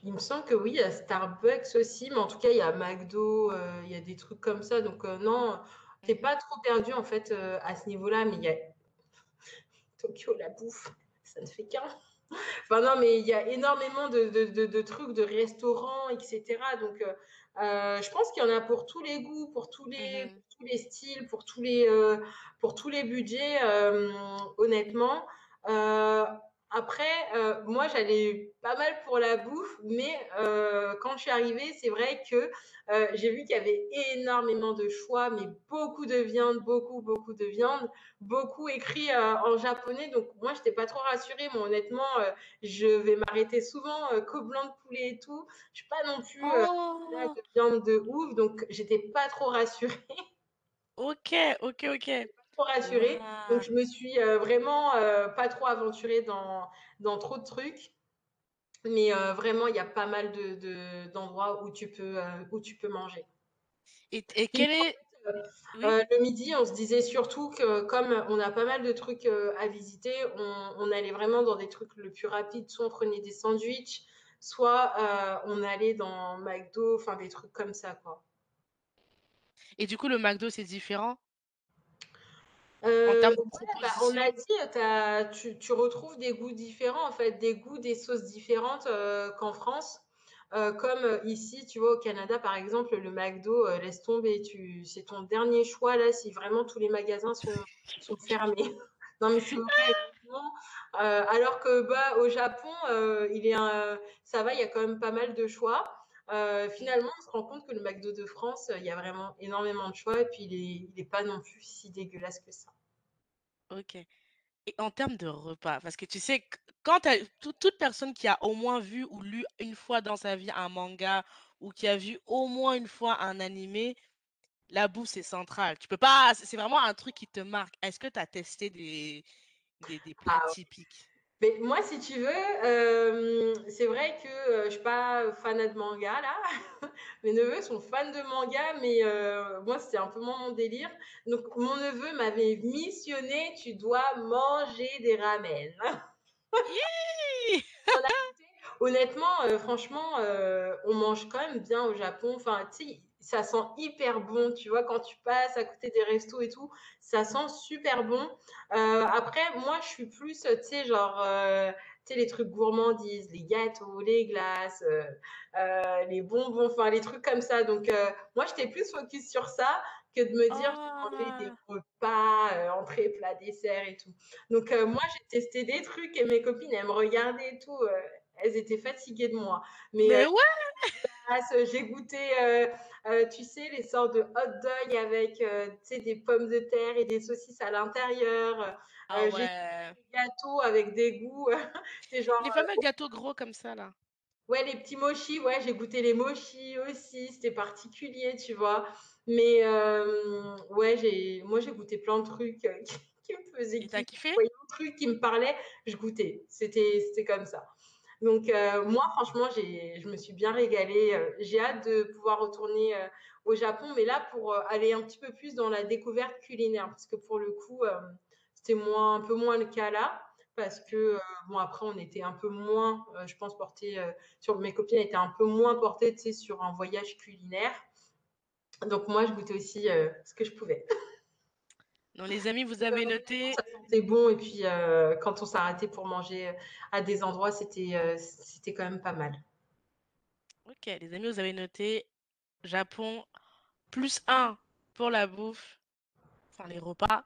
il, me semble que oui, il y a Starbucks aussi, mais en tout cas, il y a McDo, euh, il y a des trucs comme ça. Donc, euh, non, t'es
Mhm,
pas trop perdu en fait euh, à ce niveau-là, mais il y a Tokyo, la bouffe, ça ne fait qu'un. Enfin, non, mais il y a énormément de, de, de, de trucs, de restaurants, etc. Donc, euh, euh, je pense qu'il y en a pour tous les goûts, pour tous les,
mhm.
pour tous les styles, pour tous les, euh, pour tous les budgets, euh, honnêtement. Après, euh, moi, j'allais pas mal pour la bouffe, mais euh, quand je suis arrivée, c'est vrai que euh, j'ai vu qu'il y avait énormément de choix, mais beaucoup de viande, beaucoup, beaucoup de viande beaucoup écrit euh, en japonais, donc moi, je n'étais pas trop rassurée. Moi, honnêtement, je vais m'arrêter souvent qu'au blanc de poulet et tout. Je suis pas non plus
Oh,
de viande de ouf, donc j'étais pas trop rassurée.
ok, ok, ok.
trop rassurée. Donc,
Waouh.
je me suis euh, vraiment euh, pas trop aventurée dans, dans trop de trucs. Mais euh, vraiment, il y a pas mal de, de, d'endroits où tu peux, euh, où tu peux manger.
Et, et quel est...
le midi, on se disait surtout que comme on a pas mal de trucs à visiter, on, allait vraiment dans des trucs le plus rapide. Soit on prenait des sandwichs, soit on allait dans McDo, enfin des trucs comme ça, quoi.
Et du coup, le McDo, c'est différent?
Euh, bah, on a dit, tu, retrouves des goûts différents, en fait, des goûts, des sauces différentes euh, qu'en France. Euh, comme ici, tu vois, au Canada, par exemple, le McDo, laisse tomber, tu, c'est ton dernier choix là si vraiment tous les magasins sont, sont fermés. non, mais c'est vrai. alors que bah, au Japon, il est ça va, il y a quand même pas mal de choix. Finalement, on se rend compte que le McDo de France, il y a vraiment énormément de choix et puis il n'est est pas non plus si dégueulasse que ça.
OK. Et en termes de repas, parce que tu sais, quand toute personne qui a au moins vu ou lu une fois dans sa vie un manga ou qui a vu au moins une fois un animé, la bouffe, c'est central. Tu peux pas, c'est vraiment un truc qui te marque. Est-ce que tu as testé des, des, plats ah typiques?
Mais moi, si tu veux, c'est vrai que je je suis pas fan de manga là. Mes neveux sont fans de manga, mais moi, c'était un peu moins mon délire. Donc, mon neveu m'avait missionné tu dois manger des ramen. Honnêtement, franchement, on mange quand même bien au Japon. Enfin, tu sais, ça sent hyper bon, tu vois, quand tu passes à côté des restos et tout, ça sent super bon. Euh, après, moi, je suis plus, tu sais, genre, euh, tu sais, les trucs gourmandises, les gâteaux, les glaces, euh, les bonbons, enfin, les trucs comme ça. Donc, moi, j'étais plus focus sur ça que de me dire, je vais manger des ah. repas, entrée, plat, dessert et tout. Donc, moi, j'ai testé des trucs et mes copines, elles me regardaient et tout. Elles étaient fatiguées de moi.
Mais, Mais ouais
j'ai goûté, euh, euh, tu sais, les sortes de hot dog avec euh, des pommes de terre et des saucisses à l'intérieur.
Ah
j'ai des gâteaux avec des goûts.
genre, les fameux gâteaux gros comme ça, là.
Ouais, les petits mochis, ouais, j'ai goûté les mochis aussi, c'était particulier, tu vois. Mais ouais, j'ai, moi j'ai goûté plein de trucs qui, me faisaient.
Et t'as kiffé?
Un truc qui me parlait, je goûtais. C'était, c'était comme ça. Donc, euh, moi, franchement, je me suis bien régalée. Euh, j'ai hâte de pouvoir retourner euh, au Japon, mais là, pour aller un petit peu plus dans la découverte culinaire, parce que pour le coup, c'était un peu moins le cas là, parce que, bon, après, on était un peu moins, je pense, porté sur mes copines étaient un peu moins portées, tu sur un voyage culinaire. Donc, moi, je goûtais aussi ce que je pouvais.
Non, les amis, vous avez noté.
Ça sentait bon. Et puis, euh, quand on s'arrêtait pour manger à des endroits, c'était euh, c'était quand même pas mal.
Ok, les amis, vous avez noté Japon plus un pour la bouffe, enfin les repas.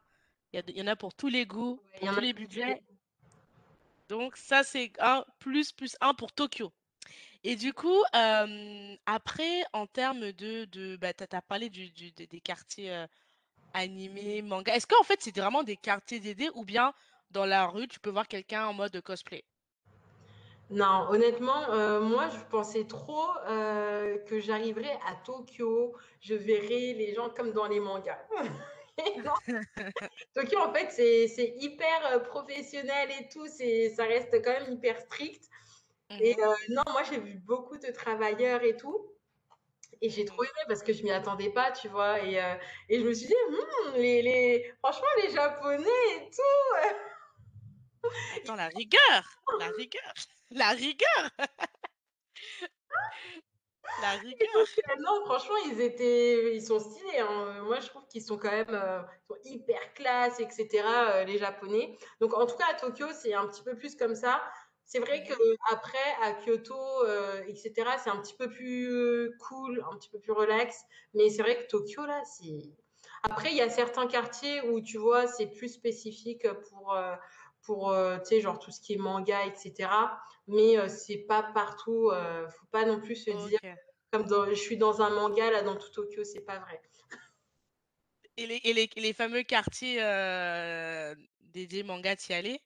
Il y, en a pour tous les goûts, pour tous les budgets. Donc, ça, c'est un plus plus un pour Tokyo. Et du coup, euh, après, en termes de. de bah, tu as, parlé du, des quartiers animé, manga. Est-ce qu'en fait, c'est vraiment des quartiers dédiés ou bien dans la rue, tu peux voir quelqu'un en mode cosplay?
Non, honnêtement, euh, moi, je pensais trop euh, que j'arriverais à Tokyo, je verrais les gens comme dans les mangas. Tokyo, en fait, c'est hyper euh, professionnel et tout, ça reste quand même hyper strict. Et mmh non, moi, j'ai vu beaucoup de travailleurs et tout. Et j'ai trop aimé parce que je m'y attendais pas, tu vois. Et, euh, et je me suis dit, hmm, les, les... franchement, les Japonais et tout.
Attends, la rigueur, la rigueur, la rigueur. la rigueur.
non, franchement, ils étaient, ils sont stylés. Hein. Moi, je trouve qu'ils sont quand même euh, sont hyper classe, etc. Euh, les Japonais. Donc, en tout cas, à Tokyo, c'est un petit peu plus comme ça. C'est vrai que après à Kyoto, euh, etc., c'est un petit peu plus euh, cool, un petit peu plus relax. Mais c'est vrai que Tokyo, là, c'est. Après, il y a certains quartiers où tu vois, c'est plus spécifique pour, euh, pour tu sais, genre tout ce qui est manga, etc. Mais c'est pas partout. faut pas non plus se dire, comme je suis dans un manga, là, dans tout Tokyo, c'est pas vrai.
Et les, et les, les fameux quartiers dédiés manga, t'y allais?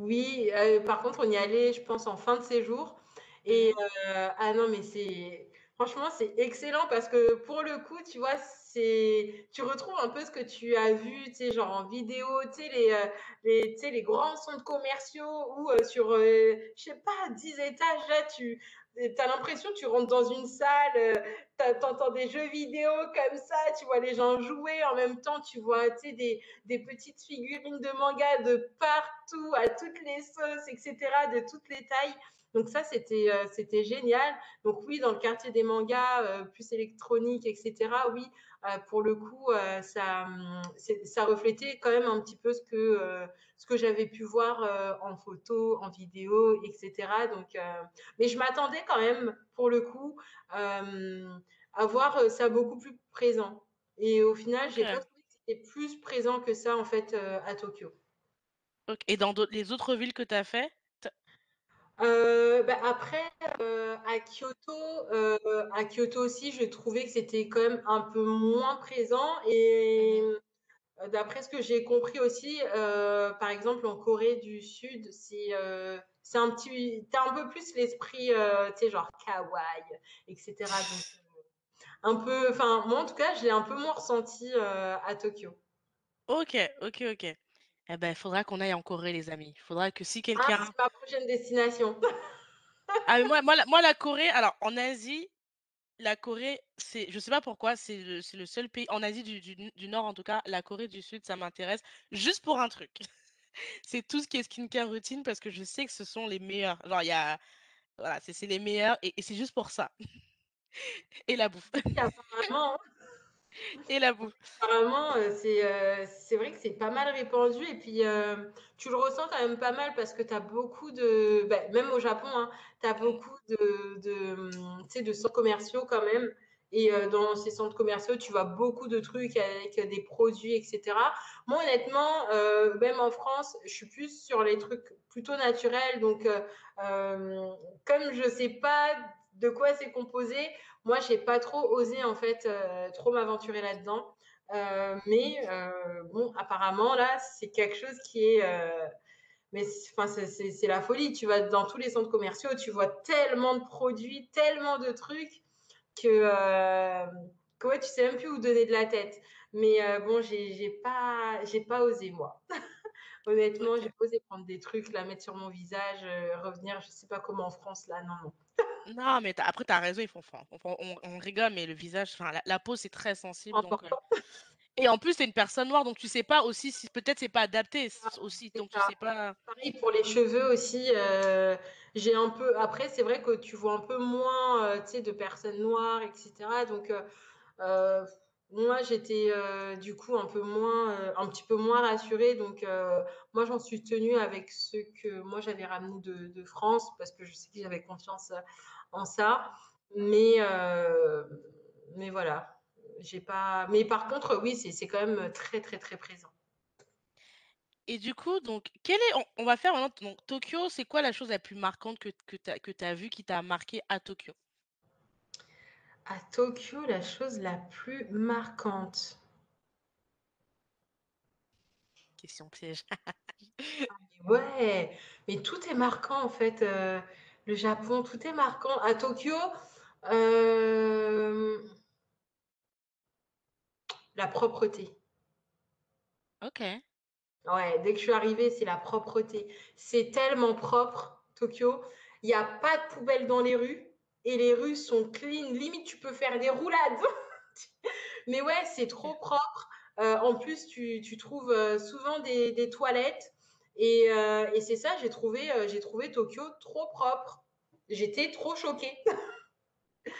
Oui, euh, par contre, on y allait, je pense, en fin de séjour. Et euh, ah non, mais c'est franchement, c'est excellent parce que pour le coup, tu vois, c'est tu retrouves un peu ce que tu as vu, tu sais, genre en vidéo, tu sais, les, euh, les, les grands centres commerciaux ou sur, je sais pas, 10 étages, là, tu, tu as l'impression tu rentres dans une salle, euh, tu entends des jeux vidéo comme ça, tu vois les gens jouer en même temps, tu vois des, des petites figurines de manga de partout, à toutes les sauces, etc., de toutes les tailles. Donc ça, c'était euh, c'était génial. Donc oui, dans le quartier des mangas, euh, plus électronique, etc., oui, pour le coup, ça, ça reflétait quand même un petit peu ce que, ce que j'avais pu voir en photo, en vidéo, etc. Donc, mais je m'attendais quand même, pour le coup, à voir ça beaucoup plus présent. Et au final, j'ai pas trouvé que c'était plus présent que ça, en fait, à Tokyo.
Et dans les autres villes que tu as fait?
Euh, bah, après, euh, à Kyoto, euh, à Kyoto aussi, je trouvais que c'était quand même un peu moins présent. Et d'après ce que j'ai compris aussi, par exemple en Corée du Sud, c'est c'est un petit, un peu plus l'esprit, tu genre kawaii, etc. Un peu, enfin, moi en tout cas, je l'ai un peu moins ressenti à Tokyo.
Ok, ok, ok. Eh ben, il faudra qu'on aille en Corée, les amis. Il faudra que si
Ah,
quelqu'un.
c'est ma prochaine destination.
Ah, moi, moi, la, moi, la Corée, alors en Asie, la Corée, c'est, je sais pas pourquoi, c'est le, c'est le seul pays, en Asie du, du, du Nord en tout cas, la Corée du Sud, ça m'intéresse juste pour un truc. c'est tout ce qui est skincare routine parce que je sais que ce sont les meilleurs. Genre, il y a. Voilà, c'est c'est les meilleurs et, et c'est juste pour ça. et la bouffe.
Apparemment,
et la bouffe.
Apparemment, euh, c'est euh, c'est vrai que c'est pas mal répandu et puis euh, tu le ressens quand même pas mal parce que tu as beaucoup de, bah, même au Japon, hein, tu as beaucoup de, de, sais, de centres commerciaux quand même. Et euh, dans ces centres commerciaux, tu vois beaucoup de trucs avec des produits, etc. Moi, honnêtement, même en France, je suis plus sur les trucs plutôt naturels. Donc, comme je sais pas de quoi c'est composé, moi, j'ai pas trop osé en fait euh, trop m'aventurer là-dedans. Euh, mais euh, bon, apparemment là, c'est quelque chose qui est mais c'est la folie. Tu vas dans tous les centres commerciaux, tu vois tellement de produits, tellement de trucs que, que ouais, tu sais même plus où donner de la tête. Mais bon, j'ai pas, j'ai pas osé moi. Honnêtement, j'ai osé prendre des trucs, la mettre sur mon visage, euh, revenir, je sais pas comment en France là, non, non.
Non, mais après, tu as raison, ils font, on, on, on, rigole, mais le visage, enfin, la, la, peau, c'est très sensible. Donc, euh... Et en plus, tu es une personne noire, donc tu sais pas aussi si peut-être c'est pas adapté ah, aussi. Donc ça. tu sais pas.
Pareil pour les cheveux aussi. Euh, j'ai un peu. Après, c'est vrai que tu vois un peu moins, euh, de personnes noires, etc. Donc moi, j'étais du coup un peu moins, un petit peu moins rassurée. Donc moi, j'en suis tenue avec ce que moi j'avais ramené de, France parce que je sais que j'avais confiance en ça. Mais mais voilà j'ai pas. Mais par contre, oui, c'est quand même très, très, très présent.
Et du coup, donc, quel est, on, va faire maintenant, donc, Tokyo, c'est quoi la chose la plus marquante que, que tu as, as vue qui t'a marqué à Tokyo?
À Tokyo, la chose la plus marquante.
Question piège.
ouais, mais tout est marquant en fait. Euh, le Japon, tout est marquant. À Tokyo, euh, la propreté.
Ok.
Ouais, dès que je suis arrivée, c'est la propreté. C'est tellement propre, Tokyo. Il n'y a pas de poubelle dans les rues et les rues sont clean. Limite, tu peux faire des roulades. Mais ouais, c'est trop propre. Euh, en plus, tu, tu trouves euh, souvent des, des toilettes. Et, euh, et c'est ça, j'ai trouvé, j'ai trouvé Tokyo trop propre. J'étais trop choquée.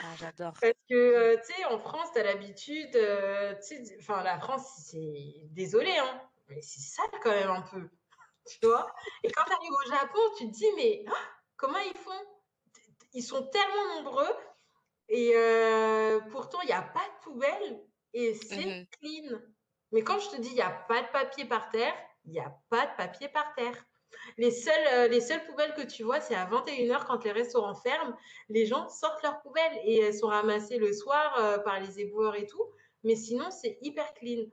Ah, j'adore.
Parce que, tu sais, en France, tu as l'habitude, enfin, la France, c'est désolé, hein, mais c'est sale quand même un peu, tu vois? Et quand tu arrives au Japon, tu te dis, mais oh, comment ils font? Ils sont tellement nombreux et euh, pourtant, il n'y a pas de poubelle et c'est mmh clean. Mais quand je te dis, il n'y a pas de papier par terre, il n'y a pas de papier par terre. Les seules, euh, les seules poubelles que tu vois, c'est à 21h quand les restaurants ferment. Les gens sortent leurs poubelles et elles sont ramassées le soir euh, par les éboueurs et tout. Mais sinon, c'est hyper clean.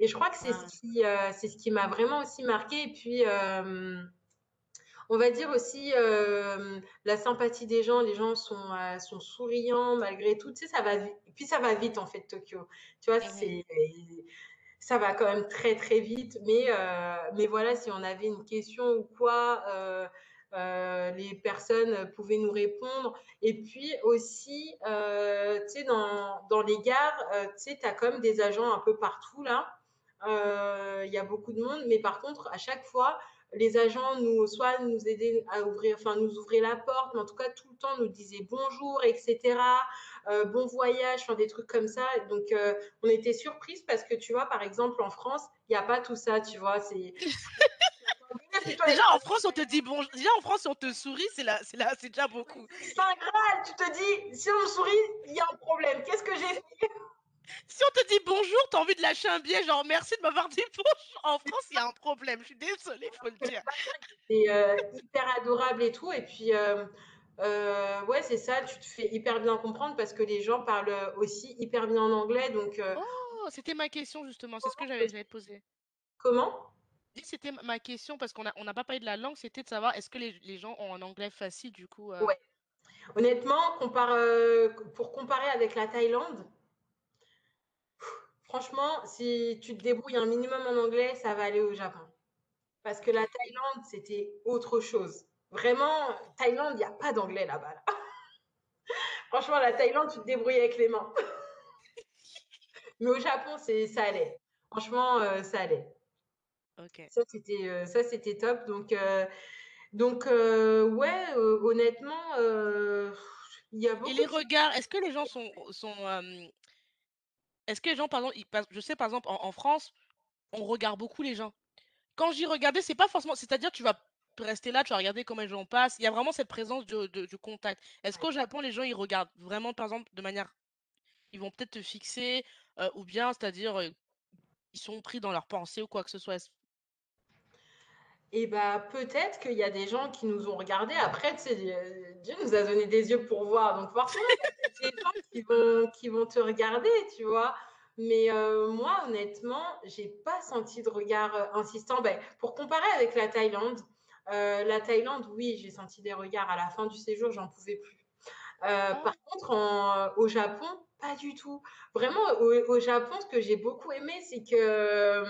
Et je crois que c'est ah. ce qui, euh, c'est ce qui m'a vraiment aussi marqué. Et puis, euh, on va dire aussi euh, la sympathie des gens. Les gens sont, sont souriants malgré tout. Tu sais, ça va vite. Puis, ça va vite en fait, Tokyo. Tu vois, c'est ça va quand même très très vite. Mais, euh, mais voilà, si on avait une question ou quoi, euh, les personnes pouvaient nous répondre. Et puis aussi, tu sais, dans, dans, les gares, tu sais, tu as comme des agents un peu partout là. Il y a beaucoup de monde, mais par contre, à chaque fois, les agents nous soit nous aidaient à ouvrir, enfin nous ouvrir la porte, mais en tout cas tout le temps nous disaient bonjour, etc. Euh, bon voyage, enfin des trucs comme ça. Donc euh, on était surprise parce que tu vois, par exemple en France, il n'y a pas tout ça, tu vois. C'est
déjà en France on te dit bonjour, déjà en France on te sourit, c'est là, c'est là, c'est déjà beaucoup.
C'est un graal, tu te dis si on me sourit, il y a un problème. Qu'est-ce que j'ai fait?
Si on te dit bonjour, t'as envie de lâcher un billet, genre merci de m'avoir dit bonjour. En France, il y a un problème, je suis désolée, faut le dire.
C'est euh, hyper adorable et tout. Et puis, euh, euh, ouais, c'est ça, tu te fais hyper bien comprendre parce que les gens parlent aussi hyper bien en anglais. Donc,
oh, c'était ma question justement, c'est ce que j'avais te poser.
Comment?
C'était ma question parce qu'on n'a on pas parlé de la langue, c'était de savoir est-ce que les, les, gens ont un anglais facile du coup
Ouais. Honnêtement, compare, pour comparer avec la Thaïlande, Franchement, si tu te débrouilles un minimum en anglais, ça va aller au Japon. Parce que la Thaïlande, c'était autre chose. Vraiment, Thaïlande, il n'y a pas d'anglais là-bas. Franchement, la Thaïlande, tu te débrouilles avec les mains. Mais au Japon, c'est ça allait. Franchement, euh, ça allait. Ça, c'était euh, ça, c'était top. Donc, euh, donc ouais, honnêtement, il y a beaucoup.
Et les regards, est-ce que les gens sont, sont est-ce que les gens, par exemple, je sais par exemple en, France, on regarde beaucoup les gens. Quand j'y regardais, c'est pas forcément, c'est-à-dire tu vas rester là, tu vas regarder comment les gens passent. Il y a vraiment cette présence de, du contact. Est-ce qu'au Japon, les gens ils regardent vraiment, par exemple, de manière, ils vont peut-être te fixer, euh, ou bien, c'est-à-dire, euh, ils sont pris dans leur pensée ou quoi que ce soit?
Et bah peut-être qu'il y a des gens qui nous ont regardés. Après, tu sais, Dieu nous a donné des yeux pour voir. Donc forcément, il y a des gens qui vont, qui vont te regarder, tu vois. Mais euh, moi, honnêtement, j'ai pas senti de regard euh, insistant. Ben, pour comparer avec la Thaïlande, euh, la Thaïlande, oui, j'ai senti des regards à la fin du séjour, j'en pouvais plus. Ah. Par contre, au Japon, pas du tout. Vraiment, au Japon, ce que j'ai beaucoup aimé, c'est que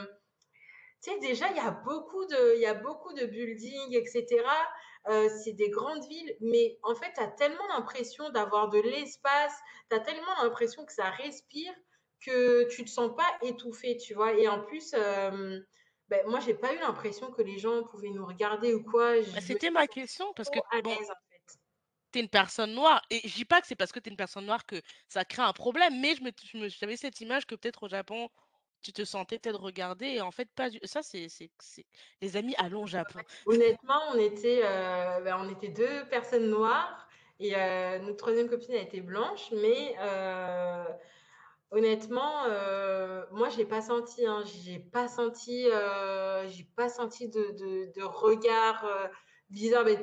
tu sais, déjà, il y a beaucoup de, il y a beaucoup de buildings, etc. Euh, c'est des grandes villes, mais en fait, tu as tellement l'impression d'avoir de l'espace, tu as tellement l'impression que ça respire que tu te sens pas étouffé, tu vois. Et en plus, euh, ben, moi, j'ai pas eu l'impression que les gens pouvaient nous regarder ou quoi.
Bah, c'était ma question, parce que tu es une personne noire, et je dis pas que c'est parce que tu es une personne noire que ça crée un problème, mais je me, j'avais cette image que peut-être au Japon, tu te sentais peut-être regarder et en fait pas du ça c'est les amis allons Japon.
Honnêtement, on était euh, ben, on était deux personnes noires et euh, notre troisième copine a été blanche mais euh, honnêtement moi je l'ai pas senti hein, j'ai pas senti j'ai pas senti de, de, de regard bizarre mais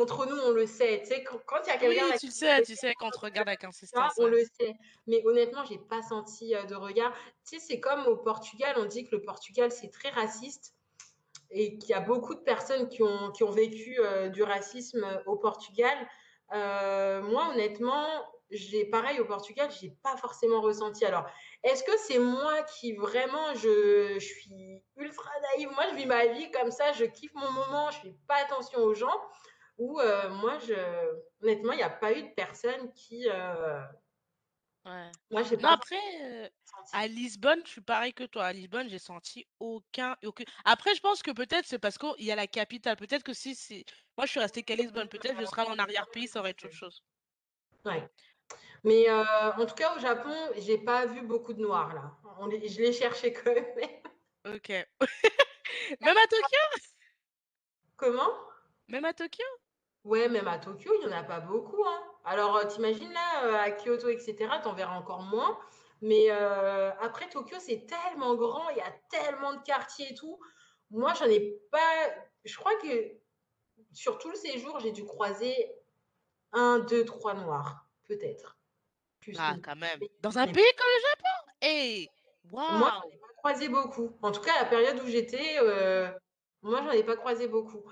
entre nous, on le sait. Tu sais, quand il y a quelqu'un.
Oui, tu sais, tu sais, quand on te regarde avec insistance.
On le sait. Mais honnêtement, j'ai pas senti euh, de regard. Tu sais, c'est comme au Portugal, on dit que le Portugal, c'est très raciste et qu'il y a beaucoup de personnes qui ont, qui ont vécu euh, du racisme euh, au Portugal. moi, honnêtement, j'ai pareil au Portugal, j'ai pas forcément ressenti. Alors, est-ce que c'est moi qui vraiment je, je, suis ultra naïve? Moi, je vis ma vie comme ça, je kiffe mon moment, je fais pas attention aux gens. Euh, moi, je... honnêtement, il n'y a pas eu de personne qui. Euh,
ouais. Moi, j'ai pas. après, euh, à Lisbonne, je suis pareil que toi. À Lisbonne, j'ai senti aucun, aucun. Après, je pense que peut-être c'est parce qu'il y a la capitale. Peut-être que si c'est. Moi, je suis restée qu'à Lisbonne. Peut-être que je serai en arrière-pays, ça aurait été autre chose.
Ouais. Mais en tout cas, au Japon, j'ai pas vu beaucoup de noirs là. On Je l'ai cherché quand même.
ok. même à Tokyo?
Comment?
Même à Tokyo?
Ouais, même à Tokyo, il n'y en a pas beaucoup. Hein. Alors, euh, t'imagines là, euh, à Kyoto, etc., t'en verras encore moins. Mais euh, après, Tokyo, c'est tellement grand, il y a tellement de quartiers et tout. Moi, j'en ai pas. Je crois que sur tout le séjour, j'ai dû croiser un, deux, trois noirs, peut-être.
Ah, quand même. Dans un pays comme le Japon? Hey
Moi, j'en ai pas croisé beaucoup. En tout cas, à la période où j'étais, moi, j'en ai pas croisé beaucoup.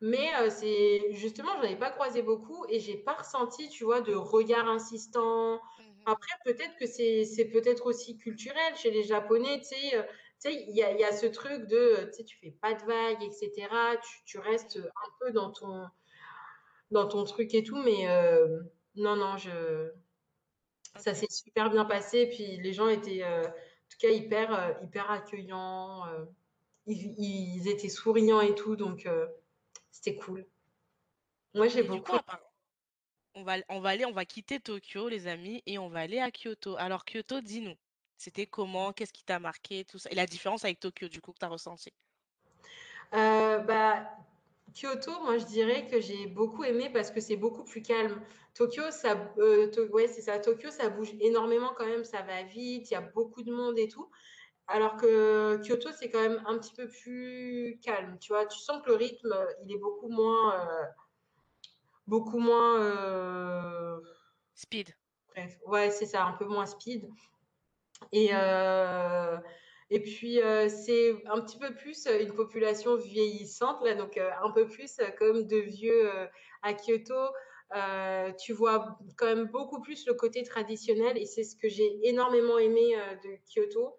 Mais c'est justement, je n'avais pas croisé beaucoup et j'ai pas ressenti, tu vois, de regard insistant. Mmh Après, peut-être que c'est peut-être aussi culturel chez les Japonais, tu sais. il y a, ce truc de, tu sais, tu fais pas de vagues, etc. Tu, tu restes un peu dans ton, dans ton truc et tout, mais non, non, je ça s'est super bien passé, puis les gens étaient, en tout cas hyper, hyper accueillants, ils ils étaient souriants et tout, donc c'était cool. Moi, j'ai
Et du coup,
beaucoup
à part on va on va aller on va quitter Tokyo, les amis, et on va aller à Kyoto. Alors Kyoto, dis-nous, c'était comment? Qu'est-ce qui t'a marqué? Tout ça et la différence avec Tokyo, du coup, que tu as ressenti?
Heu, bah, Kyoto, moi, je dirais que j'ai beaucoup aimé parce que c'est beaucoup plus calme. Tokyo, ça To ouais, c'est ça, Tokyo, ça bouge énormément quand même, ça va vite, il y a beaucoup de monde et tout. Alors que Kyoto, c'est quand même un petit peu plus calme, tu vois? Tu sens que le rythme, il est beaucoup moins, heu, beaucoup moins, heu
Speed.
bref, ouais, c'est ça, un peu moins speed et heu et puis, c'est un petit peu plus, une population vieillissante là, donc un peu plus comme de vieux, à Kyoto. Tu vois quand même beaucoup plus le côté traditionnel et c'est ce que j'ai énormément aimé, de Kyoto.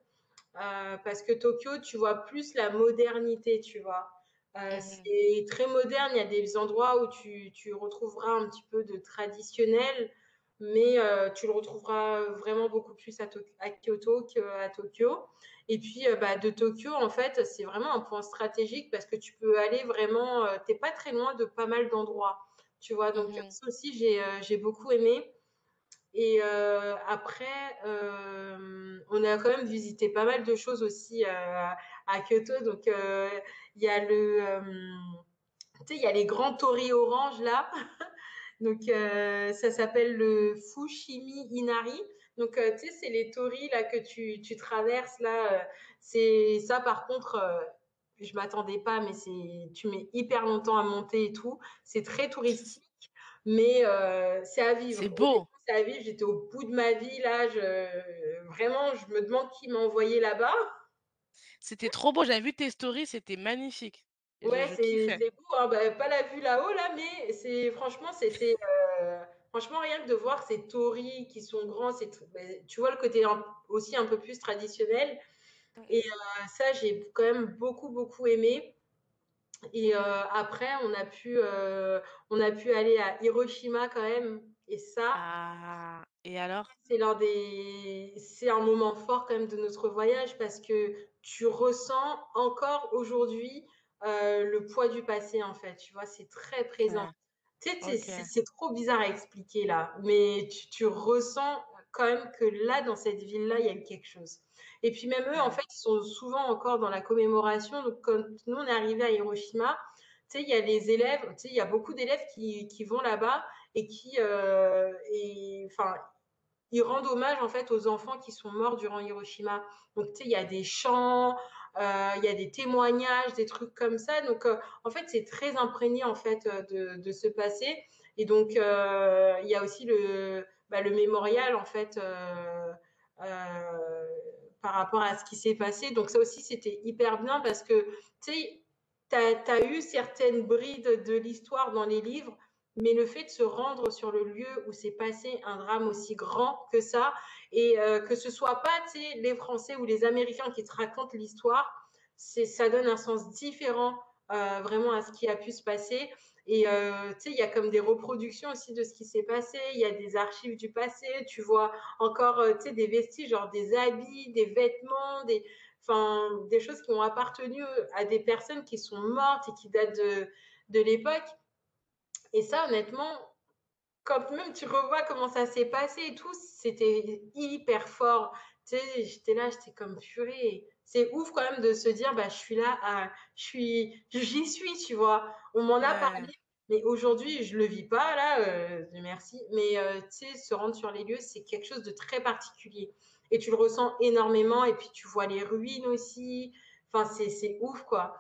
Heu, parce que Tokyo, tu vois plus la modernité, tu vois? Heu,
Mmh
c'est très moderne, il y a des endroits où tu tu retrouveras un petit peu de traditionnel, mais heu, tu le retrouveras vraiment beaucoup plus à Tok à Kyoto qu'à Tokyo. Et puis, bah, de Tokyo, en fait, c'est vraiment un point stratégique parce que tu peux aller vraiment, heu, tu es pas très loin de pas mal d'endroits, tu vois? Donc
Mmh
ça aussi, j'ai, j'ai beaucoup aimé et heu, après, hem, on a quand même visité pas mal de choses aussi, heu, à Kyoto. Donc, il y a le, tu sais, il y a les grands torii oranges là. Donc, ça s'appelle le Fushimi Inari. Donc, tu sais, c'est les torii là que tu tu traverses là, c'est ça par contre, heu, je m'attendais pas, mais c'est tu mets hyper longtemps à monter et tout. C'est très touristique, mais c'est à vivre.
C'est beau!
J'étais au bout de ma vie là, je vraiment, je me demande qui m'a envoyée là-bas.
C'était trop beau, j'avais vu tes stories, c'était magnifique.
Ouais, c'est beau, hein, bah, pas la vue là-haut là, mais c'est franchement, c'était, heu, franchement rien que de voir ces torii qui sont grands, c'est beh, tu vois le côté un aussi un peu plus traditionnel. Et heu, ça j'ai quand même beaucoup, beaucoup aimé. Et heu, après on a pu, on a pu aller à Hiroshima quand même et ça
Ah et alors?
c'est l'un des c'est un moment fort quand même de notre voyage parce que tu ressens encore aujourd'hui, le poids du passé, en fait, tu vois? C'est très présent. Tu sais, c'est trop bizarre à expliquer là, mais tu tu ressens quand même que là, dans cette ville-là, il y a eu quelque chose et puis même eux, en fait, ils sont souvent encore dans la commémoration, donc quand nous, on est arrivés à Hiroshima, tu sais, il y a les élèves, tu sais, il y a beaucoup d'élèves qui qui vont là-bas et qui, et enfin, ils rendent hommage en fait aux enfants qui sont morts durant Hiroshima. Donc tu sais, il y a des chants, heu, il y a des témoignages, des trucs comme ça. Donc heu, en fait, c'est très imprégné en fait, de ce passé et donc il y a aussi le, bah, mémorial en fait, par rapport à ce qui s'est passé. Donc ça aussi, c'était hyper bien parce que tu sais, as eu certaines brides de l'histoire dans les livres, mais le fait de se rendre sur le lieu où s'est passé un drame aussi grand que ça et heu, que ce soit pas, les Français ou les Américains qui te racontent l'histoire, ça donne un sens différent, heu, vraiment à ce qui a pu se passer et heu, tu sais, il y a comme des reproductions aussi de ce qui s'est passé. Il y a des archives du passé, tu vois encore, des vestiges, genre des habits, des vêtements, des choses qui ont appartenu à des personnes qui sont mortes et qui datent de l'époque et ça, honnêtement, quand même tu revois comment ça s'est passé et tout, c'était hyper fort. Tu sais, j'étais là, j'étais comme purée. C'est ouf quand même de se dire, bah, je suis là, à, je suis, j'y suis, tu vois. On m'en a parlé, mais aujourd'hui, je le vis pas là, euh, merci. Mais euh, tu sais, se rendre sur les lieux, c'est quelque chose de très particulier. Et tu le ressens énormément. Et puis tu vois les ruines aussi. Enfin, c'est ouf quoi.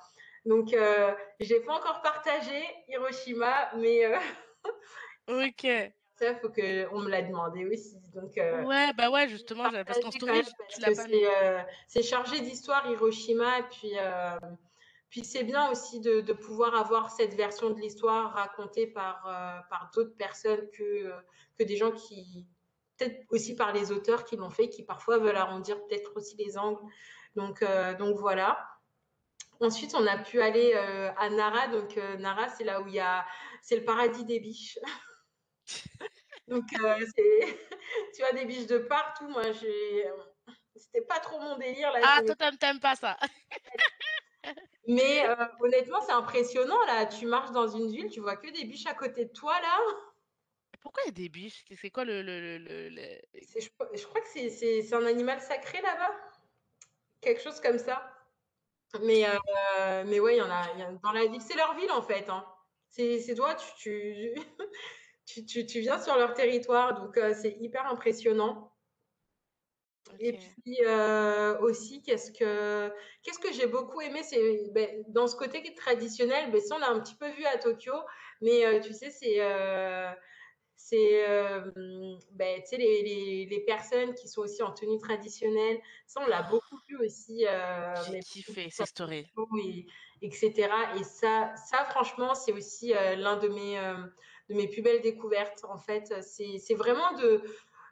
Donc, euh, je n'ai pas encore partagé Hiroshima, mais euh,
OK.
ça, faut qu'on me l'a demandé aussi. Donc, heu,
Ouais, bah, ouais, justement, parce qu'en story,
que
pas
c'est, chargé d'histoire Hiroshima et puis, hem, puis c'est bien aussi de de pouvoir avoir cette version de l'histoire racontée par, par d'autres personnes que, que des gens qui peut-être aussi par les auteurs qui l'ont fait, qui parfois veulent arrondir peut-être aussi les angles. Donc, donc voilà Ensuite, on a pu aller à Nara. Donc, Nara, c'est là où il y a. C'est le paradis des biches. donc, tu as des biches de partout. Moi, j'ai. C'était pas trop mon délire. Là,
ah, toi, t'aimes pas ça.
Mais honnêtement, c'est impressionnant. Là, tu marches dans une ville, tu vois que des biches à côté de toi, là.
Pourquoi il y a des biches? C'est quoi le. le, le, le...
Je, je, crois que c'est un animal sacré là-bas. Quelque chose comme ça. Mais, euh, mais ouais, il y en a, dans la ville, c'est leur ville en fait. Hein. C'est toi, tu, tu, tu, tu, viens sur leur territoire, donc euh, c'est hyper impressionnant. Et puis euh, aussi, qu'est-ce que qu'est-ce que j'ai beaucoup aimé, c'est ben, dans ce côté traditionnel, ben, ça on l'a un petit peu vu à Tokyo, mais tu sais, c'est c'est ben, les, les, les, personnes qui sont aussi en tenue traditionnelle. Ça, on l'a beaucoup vu aussi.
Euh, J'ai kiffé ces stories.
Et, etc. Et ça, ça franchement, c'est aussi l'un de, mes de mes plus belles découvertes. En fait, c'est vraiment de,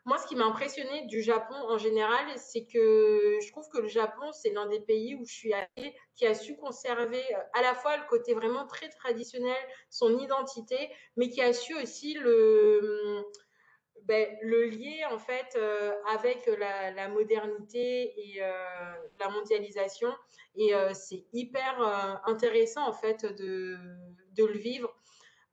moi, ce qui m'a impressionné du Japon en général, c'est que je trouve que le Japon, c'est l'un des pays où je suis allée qui a su conserver euh, à la fois le côté vraiment très traditionnel, son identité, mais qui a su aussi le, ben, le lier en fait euh, avec la, modernité et euh, la mondialisation. Et c'est hyper intéressant en fait de, le vivre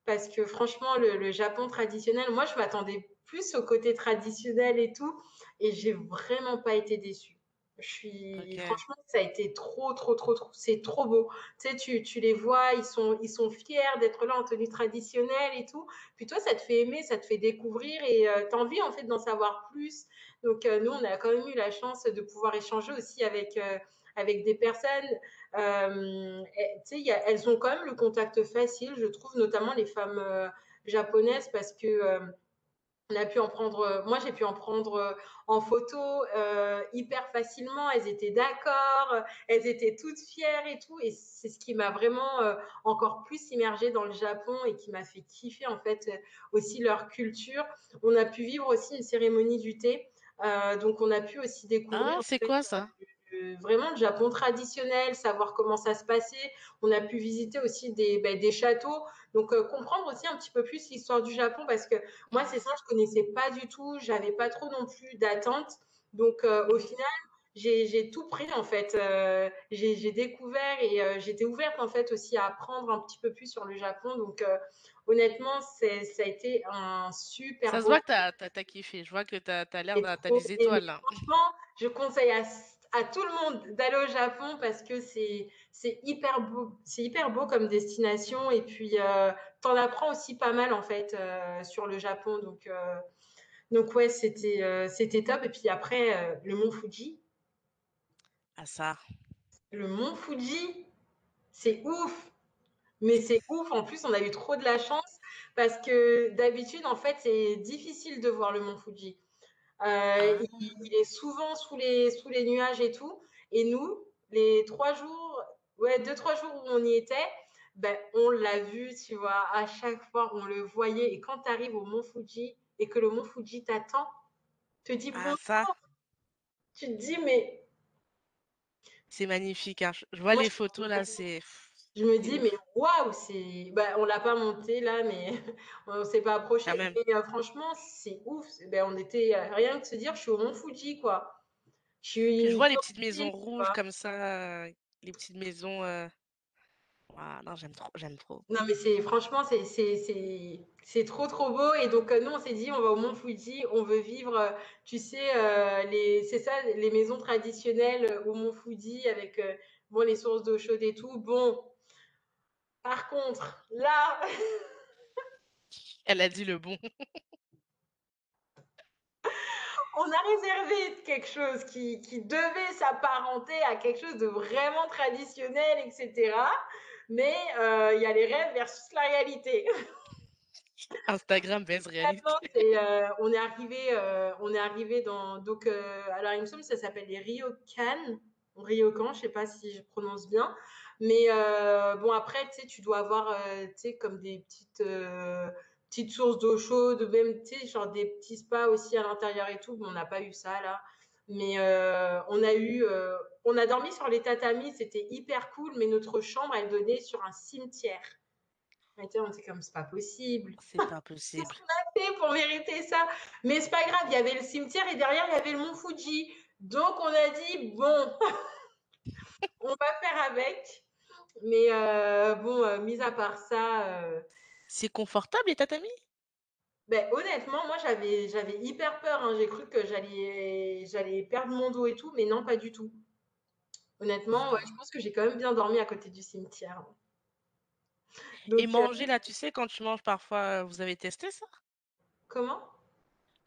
parce que franchement, le Japon traditionnel, moi, je m'attendais plus au côté traditionnel et tout. Et j'ai vraiment pas été déçue. Je suis franchement ça a été trop trop trop trop c'est trop beau. Tu sais tu, tu, les vois, ils sont ils sont fiers d'être là en tenue traditionnelle et tout. Puis toi ça te fait aimer, ça te fait découvrir et euh, tu as envie en fait d'en savoir plus. Donc euh, nous on a quand même eu la chance de pouvoir échanger aussi avec euh, avec des personnes tu sais elles ont quand même le contact facile, je trouve notamment les femmes japonaises parce que on a pu en prendre, euh, moi j'ai pu en prendre euh, en photo euh, hyper facilement. Elles étaient d'accord, elles étaient toutes fières et tout. Et c'est ce qui m'a vraiment encore plus immergée dans le Japon et qui m'a fait kiffer en fait aussi leur culture. On a pu vivre aussi une cérémonie du thé. donc on a pu aussi découvrir.
Ah, c'est quoi ça?
Vraiment le Japon traditionnel, savoir comment ça se passait. On a pu visiter aussi des, ben, des châteaux. Donc, euh, comprendre aussi un petit peu plus l'histoire du Japon parce que moi, c'est ça, je connaissais pas du tout. J'avais pas trop non plus d'attente. Donc, euh, au final, j'ai tout pris en fait. Euh, j'ai découvert et j'étais ouverte en fait aussi à apprendre un petit peu plus sur le Japon. Donc, honnêtement, ça a été un super.
Ça se voit que tu as, kiffé. Je vois que tu as, l'air, as des étoiles là.
Franchement, je conseille à à tout le monde d'aller au Japon parce que c'est c'est hyper beau c'est hyper beau comme destination. Et puis euh, tu en apprends aussi pas mal en fait euh, sur le Japon. Donc euh, donc ouais c'était c'était top. Et puis après le mont Fuji.
Ah ça.
Le mont Fuji c'est ouf. Mais c'est ouf. En plus on a eu trop de la chance parce que d'habitude en fait c'est difficile de voir le mont Fuji euh, il, est souvent sous les, sous les nuages et tout. Et nous, les trois jours, ouais, deux, trois jours où on y était, ben, on l'a vu, tu vois, à chaque fois, on le voyait. Et quand tu arrives au Mont Fuji et que le Mont Fuji t'attend, te dit ah, ça. tu te dis, mais.
C'est magnifique. Hein. Je vois les photos là, c'est.
Je me dis, mais waouh, c'est. Bah, on l'a pas monté là, mais on ne s'est pas approché. Euh, franchement, c'est ouf. Ben, on était euh, rien que se dire, je suis au Mont Fuji, quoi.
Je, je vois les petites maisons rouges comme ça, les petites maisons. Euh... non, j'aime trop, j'aime trop.
Non, mais c'est franchement, c'est trop, trop beau. Et donc, euh, nous, on s'est dit, on va au Mont Fuji, on veut vivre, tu sais, les, c'est ça, les maisons traditionnelles au Mont Fuji avec bon, les sources d'eau chaude et tout. Bon, par contre, là.
Elle a dit le bon.
On a réservé quelque chose qui, devait s'apparenter à quelque chose de vraiment traditionnel, etc. Mais euh, il y a les rêves versus la réalité.
Instagram baisse réalité.
Euh, on est arrivé, euh, on est arrivé dans donc alors il me semble que ça s'appelle les Ryokan, Ryokan, je sais pas si je prononce bien. Mais euh, bon, après, tu sais, tu dois avoir, euh, tu sais, comme des petites, euh, petites sources d'eau chaude, même, tu sais, genre des petits spas aussi à l'intérieur et tout. Mais on n'a pas eu ça, là. Mais on a eu, on a dormi sur les tatamis, c'était hyper cool, mais notre chambre, elle donnait sur un cimetière. on était comme, c'est pas possible.
C'est pas possible.
Qu'est-ce qu'on a fait pour mériter ça? Mais c'est pas grave, il y avait le cimetière et derrière, il y avait le mont Fuji. Donc, on a dit, bon, on va faire avec. Mais bon, mis à part ça.
C'est confortable les tatamis
ben, honnêtement, moi, j'avais, j'avais hyper peur. Hein. J'ai cru que j'allais, j'allais perdre mon dos et tout, mais non, pas du tout. Honnêtement, ouais, je pense que j'ai quand même bien dormi à côté du cimetière.
et manger là, tu sais, quand tu manges parfois, vous avez testé ça?
Comment?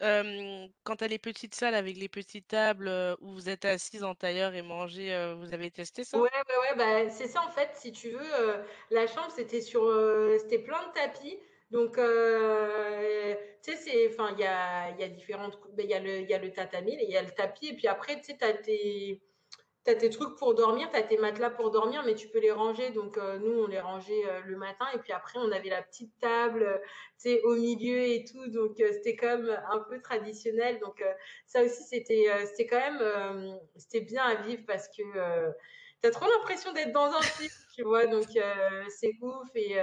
Quand tu as les petites salles avec les petites tables où vous êtes assis en tailleur et manger, vous avez testé ça?
Ouais, ouais, ouais, bah, c'est ça en fait, si tu veux. la chambre, c'était sur, c'était plein de tapis. Donc, euh, tu sais, c'est, enfin, il y a, y a différentes, ben, il y, a le, y a le tatami, il y a le tapis, et puis après, tu sais, tu as as tes trucs pour dormir, tu as tes matelas pour dormir, mais tu peux les ranger. Donc, euh, nous, on les rangeait euh, le matin, et puis après, on avait la petite table, tu sais, au milieu et tout. Donc, c'était comme un peu traditionnel. Donc, ça aussi, c'était, quand même, c'était bien à vivre parce que tu as trop l'impression d'être dans un film, tu vois. Donc, c'est ouf et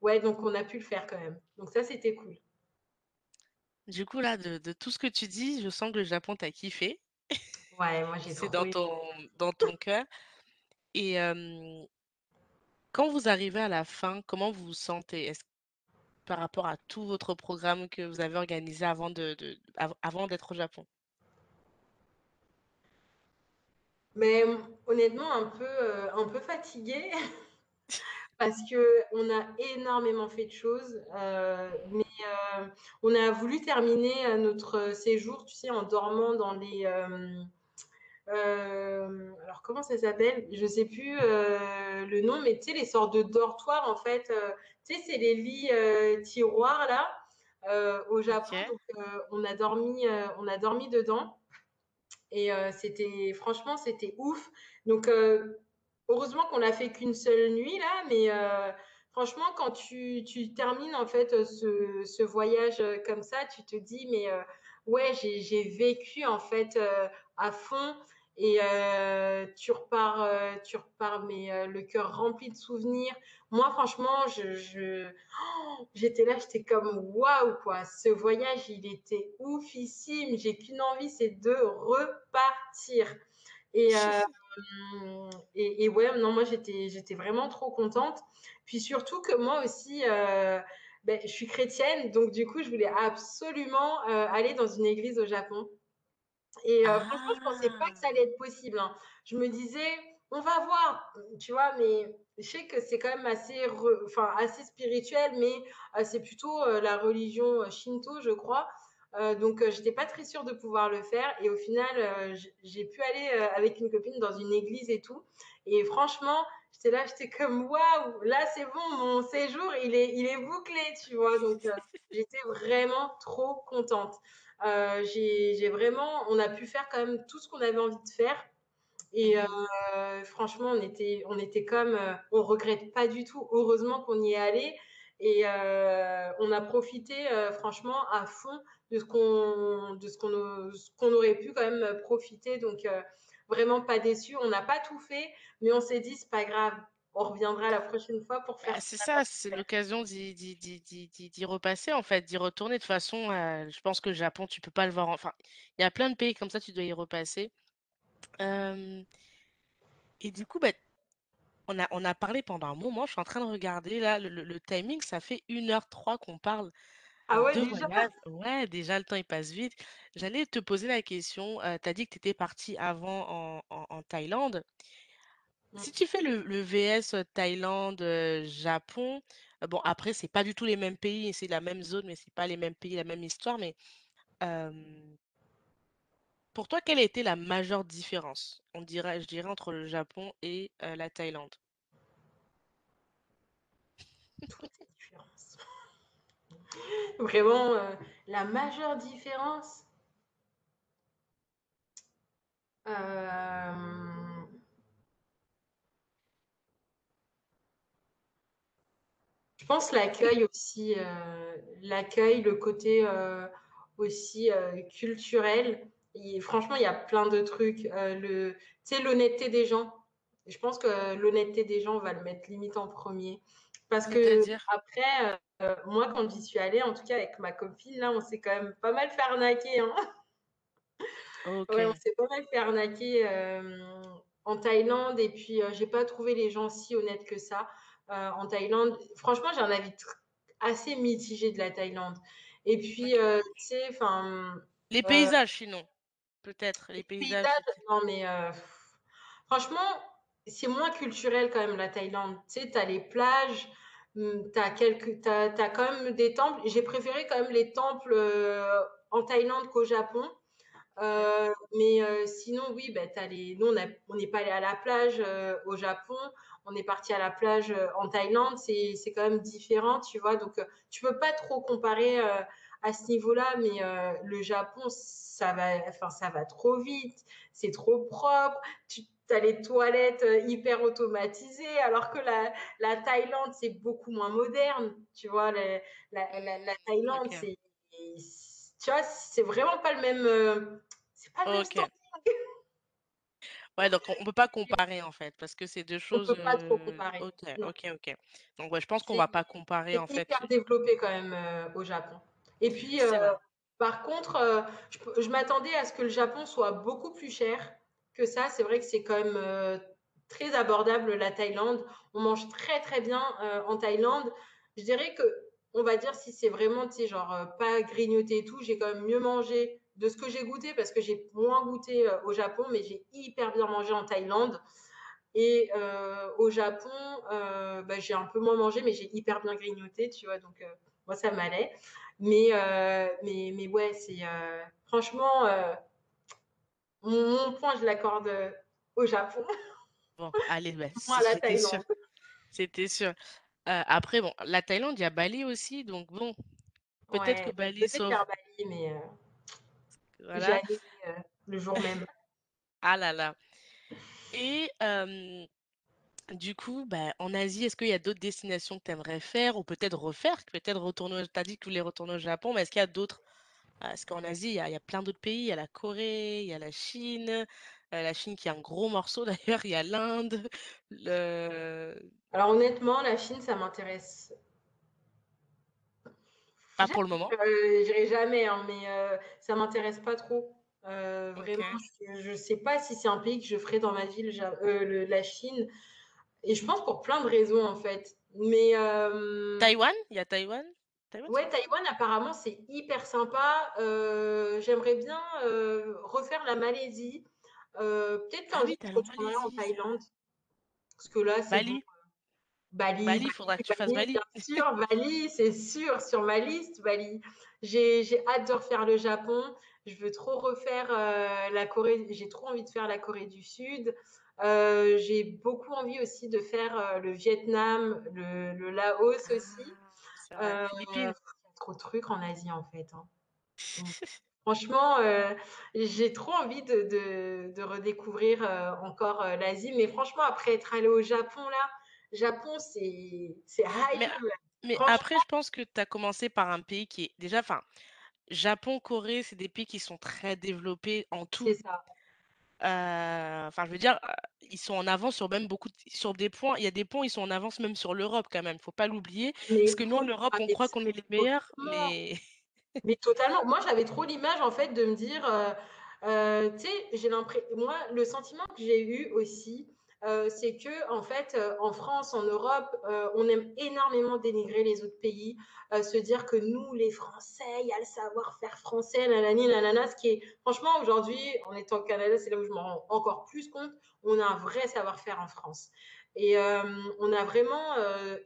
ouais, donc on a pu le faire quand même. Donc ça, c'était cool.
Du coup, là, de, tout ce que tu dis, je sens que le Japon t'a kiffé.
Ouais, moi j'ai
C'est dans ton, dans ton cœur. Et quand vous arrivez à la fin, comment vous vous sentez? Est-ce par rapport à tout votre programme que vous avez organisé avant de, avant d'être au Japon?
Mais honnêtement, un peu, euh, un peu fatiguée. parce qu'on a énormément fait de choses, euh, mais euh, on a voulu terminer euh, notre séjour, tu sais, en dormant dans les... alors comment ça s'appelle? Je ne sais plus le nom, mais tu sais, les sortes de dortoirs, en fait, tu sais, c'est les lits tiroirs, là, au Japon. Donc, on, a dormi, on a dormi dedans. Et c'était, franchement, c'était ouf. Donc, Heureusement qu'on l'a fait qu'une seule nuit là, mais euh, franchement, quand tu, termines en fait ce, voyage euh, comme ça, tu te dis mais euh, ouais, j'ai vécu en fait à fond et tu repars, tu repars, mais le cœur rempli de souvenirs. Moi, franchement, je, oh, j'étais là, j'étais comme waouh quoi. Ce voyage, il était oufissime. J'ai qu'une envie, c'est de repartir. Et, euh, et, ouais, non, moi j'étais, j'étais vraiment trop contente. Puis surtout que moi aussi, euh, ben, je suis chrétienne, donc du coup, je voulais absolument euh, aller dans une église au Japon. Et franchement, je pensais pas que ça allait être possible. Hein. Je me disais, on va voir, tu vois, mais je sais que c'est quand même assez, enfin, assez spirituel, mais c'est plutôt la religion shinto, je crois. Donc, j'étais pas très sûre de pouvoir le faire. Et au final, j'ai pu aller avec une copine dans une église et tout. Et franchement, j'étais là, j'étais comme waouh, là c'est bon, mon séjour il est, il est bouclé, tu vois. Donc, j'étais vraiment trop contente. Vraiment, on a pu faire quand même tout ce qu'on avait envie de faire. Et franchement, on était, comme, on regrette pas du tout. Heureusement qu'on y est allé. Et on a profité franchement à fond de ce qu'on aurait pu quand même profiter. Donc euh, vraiment pas déçu. On n'a pas tout fait, mais on s'est dit c'est pas grave. On reviendra la prochaine fois pour faire.
Ah, c'est ça, c'est l'occasion d'y repasser en fait, d'y retourner. De toute façon, euh, je pense que le Japon, tu peux pas le voir. Enfin, il y a plein de pays comme ça, tu dois y repasser. Et du coup, bah, on a, on a parlé pendant un moment. Je suis en train de regarder là le, le timing. Ça fait 1h03 qu'on parle.
Ah ouais, déjà?
Ouais, déjà le temps il passe vite. J'allais te poser la question, tu as dit que tu étais partie avant en Thaïlande. Mmh. Si tu fais le VS, Thaïlande, Japon, bon après c'est pas du tout les mêmes pays, c'est la même zone, mais c'est pas les mêmes pays, la même histoire, mais pour toi, quelle a été la majeure différence? On dirait je dirais entre le Japon et la Thaïlande?
Vraiment, euh, la majeure différence? Euh, je pense l'accueil aussi, euh, l'accueil, le côté aussi culturel. franchement, il y a plein de trucs. Euh, le, tu sais, l'honnêteté des gens. Je pense que l'honnêteté des gens, on va le mettre limite en premier. Parce que après, euh, moi, quand j'y suis allée, en tout cas avec ma copine, là, on s'est quand même pas mal fait arnaquer. Hein. Ouais, on s'est pas mal fait arnaquer euh, en Thaïlande. Et puis, j'ai pas trouvé les gens si honnêtes que ça en Thaïlande. Franchement, j'ai un avis assez mitigé de la Thaïlande. Et puis, tu sais, enfin.
Les paysages, sinon. Peut-être, les paysages.
non, mais franchement, c'est moins culturel quand même la Thaïlande. Tu sais, tu as les plages, mmh, tu as, quelques, as, quand même des temples. J'ai préféré quand même les temples en Thaïlande qu'au Japon. mais sinon, oui, bah, as les... nous, on n'est pas allé à la plage au Japon. On est parti à la plage en Thaïlande. C'est quand même différent, tu vois. Donc, tu peux pas trop comparer à ce niveau-là. Mais le Japon, ça va, enfin, ça va trop vite, c'est trop propre. Tu as les toilettes euh, hyper automatisées, alors que la, la Thaïlande, c'est beaucoup moins moderne. Tu vois, la, la, la Thaïlande, c'est, tu vois, c'est vraiment pas le même, euh, c'est pas le même
Ouais, donc on ne peut pas comparer en fait, parce que c'est deux choses.
On peut pas trop comparer.
Ok, ok, ok. Donc ouais, je pense qu'on va pas comparer en fait.
C'est hyper développé quand même au Japon. Et puis, par contre, euh, je, m'attendais à ce que le Japon soit beaucoup plus cher que ça. C'est vrai que c'est quand même euh, très abordable la Thaïlande. On mange très très bien euh, en Thaïlande. Je dirais que, on va dire, si c'est vraiment, tu sais, genre pas grignoté et tout, j'ai quand même mieux mangé de ce que j'ai goûté parce que j'ai moins goûté au Japon, mais j'ai hyper bien mangé en Thaïlande. Et au Japon, bah, j'ai un peu moins mangé, mais j'ai hyper bien grignoté, tu vois. Donc, moi, ça m'allait. Mais, euh, mais, mais ouais, c'est euh, franchement, euh, mon, point, je l'accorde au Japon.
Bon, allez, bah, c'était sûr. C'était sûr. après, bon, la Thaïlande, il y a Bali aussi, donc bon, peut-être que Bali
sauve. Bali, mais voilà. le jour même.
ah là là. Et du coup, bah, en Asie, est-ce qu'il y a d'autres destinations que tu aimerais faire ou peut-être refaire? Peut-être retourner, tu as dit que tu voulais retourner au Japon, mais est-ce qu'il y a d'autres? Parce qu'en Asie, il y a, plein d'autres pays. Il y a la Corée, il y a la Chine, euh, la Chine qui est un gros morceau d'ailleurs, il y a l'Inde.
Alors honnêtement, la Chine, ça m'intéresse.
Pas pour le moment.
Euh, J'irai jamais, hein, mais euh, ça m'intéresse pas trop. Euh, vraiment, je ne sais pas si c'est un pays que je ferai dans ma ville, la Chine. Et je pense pour plein de raisons, en fait. Mais. Euh,
Taïwan? Il y a Taïwan?
Ouais, Taïwan, apparemment, c'est hyper sympa. Euh, j'aimerais bien euh, refaire la Malaisie. Peut-être qu'un jour, je retournerai en Thaïlande. Parce que là, c'est.
Bali? Bali. Bali, il faudra que tu fasses Bali.
Bien sûr, Bali, c'est sûr, sur ma liste, Bali. J'ai hâte de refaire le Japon. Je veux trop refaire la Corée. J'ai trop envie de faire la Corée du Sud. Euh, j'ai beaucoup envie aussi de faire euh, le Vietnam, le, Laos ah, aussi. Euh, il y a trop de trucs en Asie en fait. Hein. franchement, j'ai trop envie de, redécouvrir encore l'Asie. Mais franchement, après être allé au Japon, là, Japon, c'est high.
Mais, mais après, je pense que tu as commencé par un pays qui est déjà. Enfin, Japon, Corée, c'est des pays qui sont très développés en tout.
C'est ça.
Enfin, je veux dire, ils sont en avance sur même beaucoup sur des points. Il y a des points, ils sont en avance même sur l'Europe quand même. Faut pas l'oublier. Parce que nous, en Europe, on croit qu'on est les meilleurs, mais.
Mais totalement. Moi, j'avais trop l'image en fait de me dire, tu sais, j'ai l'impression, moi, le sentiment que j'ai eu aussi, euh, c'est que en fait, euh, en France, en Europe, euh, on aime énormément dénigrer les autres pays, se dire que nous, les Français, il y a le savoir-faire français, nanani, nanana, ce qui est, franchement, aujourd'hui, en étant au Canada, c'est là où je m'en rends encore plus compte, on a un vrai savoir-faire en France. Et on a vraiment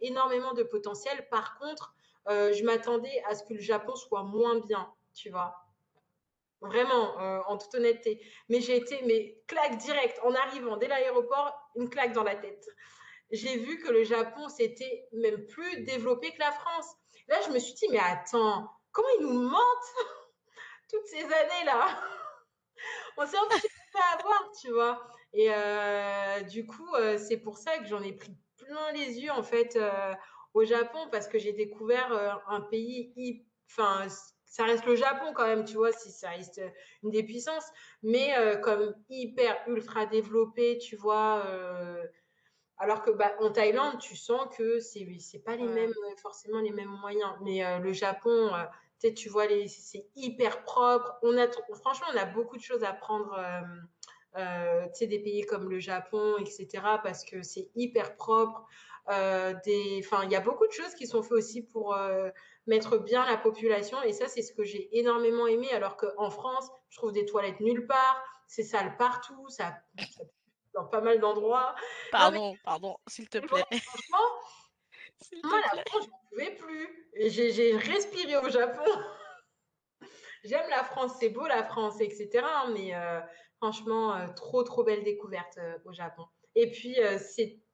énormément de potentiel. Par contre, je m'attendais à ce que le Japon soit moins bien, tu vois. Vraiment, euh, en toute honnêteté. Mais j'ai été, mais claque direct, en arrivant dès l'aéroport, une claque dans la tête. J'ai vu que le Japon, c'était même plus développé que la France. Là, je me suis dit, mais attends, comment ils nous mentent toutes ces années-là? On s'est empêché de avoir, tu vois. Et euh, du coup, euh, c'est pour ça que j'en ai pris plein les yeux, en fait, au Japon, parce que j'ai découvert un pays, enfin, ça reste le Japon quand même, tu vois, si ça reste une des puissances, mais comme hyper ultra développé, tu vois. alors que bah, en Thaïlande, tu sens que c'est c'est pas les mêmes forcément les mêmes moyens. Mais le Japon, tu vois, c'est hyper propre. On a, franchement, on a beaucoup de choses à prendre euh, des pays comme le Japon, etc., parce que c'est hyper propre. Euh, il y a beaucoup de choses qui sont faites aussi pour euh, mettre bien la population. Et ça, c'est ce que j'ai énormément aimé. Alors qu'en France, je trouve des toilettes nulle part. C'est sale partout. Ça, dans pas mal d'endroits.
Pardon, pardon, s'il te plaît.
Franchement, moi, la France, je ne pouvais plus. J'ai respiré au Japon. J'aime la France, c'est beau la France, etc. Mais euh, franchement, euh, trop, trop belle découverte euh, au Japon. Et puis,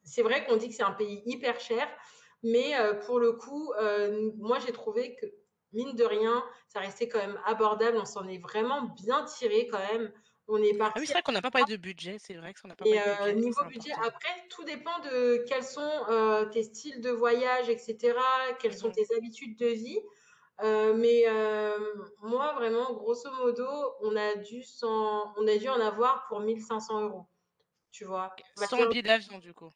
c'est vrai qu'on dit que c'est un pays hyper cher, mais pour le coup, moi, j'ai trouvé que, mine de rien, ça restait quand même abordable. On s'en est vraiment bien tiré quand même. On est parti.
Ah oui, c'est vrai qu'on n'a pas parlé de budget. C'est vrai qu'on n'a pas parlé de budget.
Niveau budget, après, tout dépend de quels sont tes styles de voyage, etc. Quelles sont mmh tes habitudes de vie. Euh, mais euh, moi, vraiment, grosso modo, on a dû, on a dû en avoir pour 1500 euros. Tu vois?
Sans billet d'avion, du coup.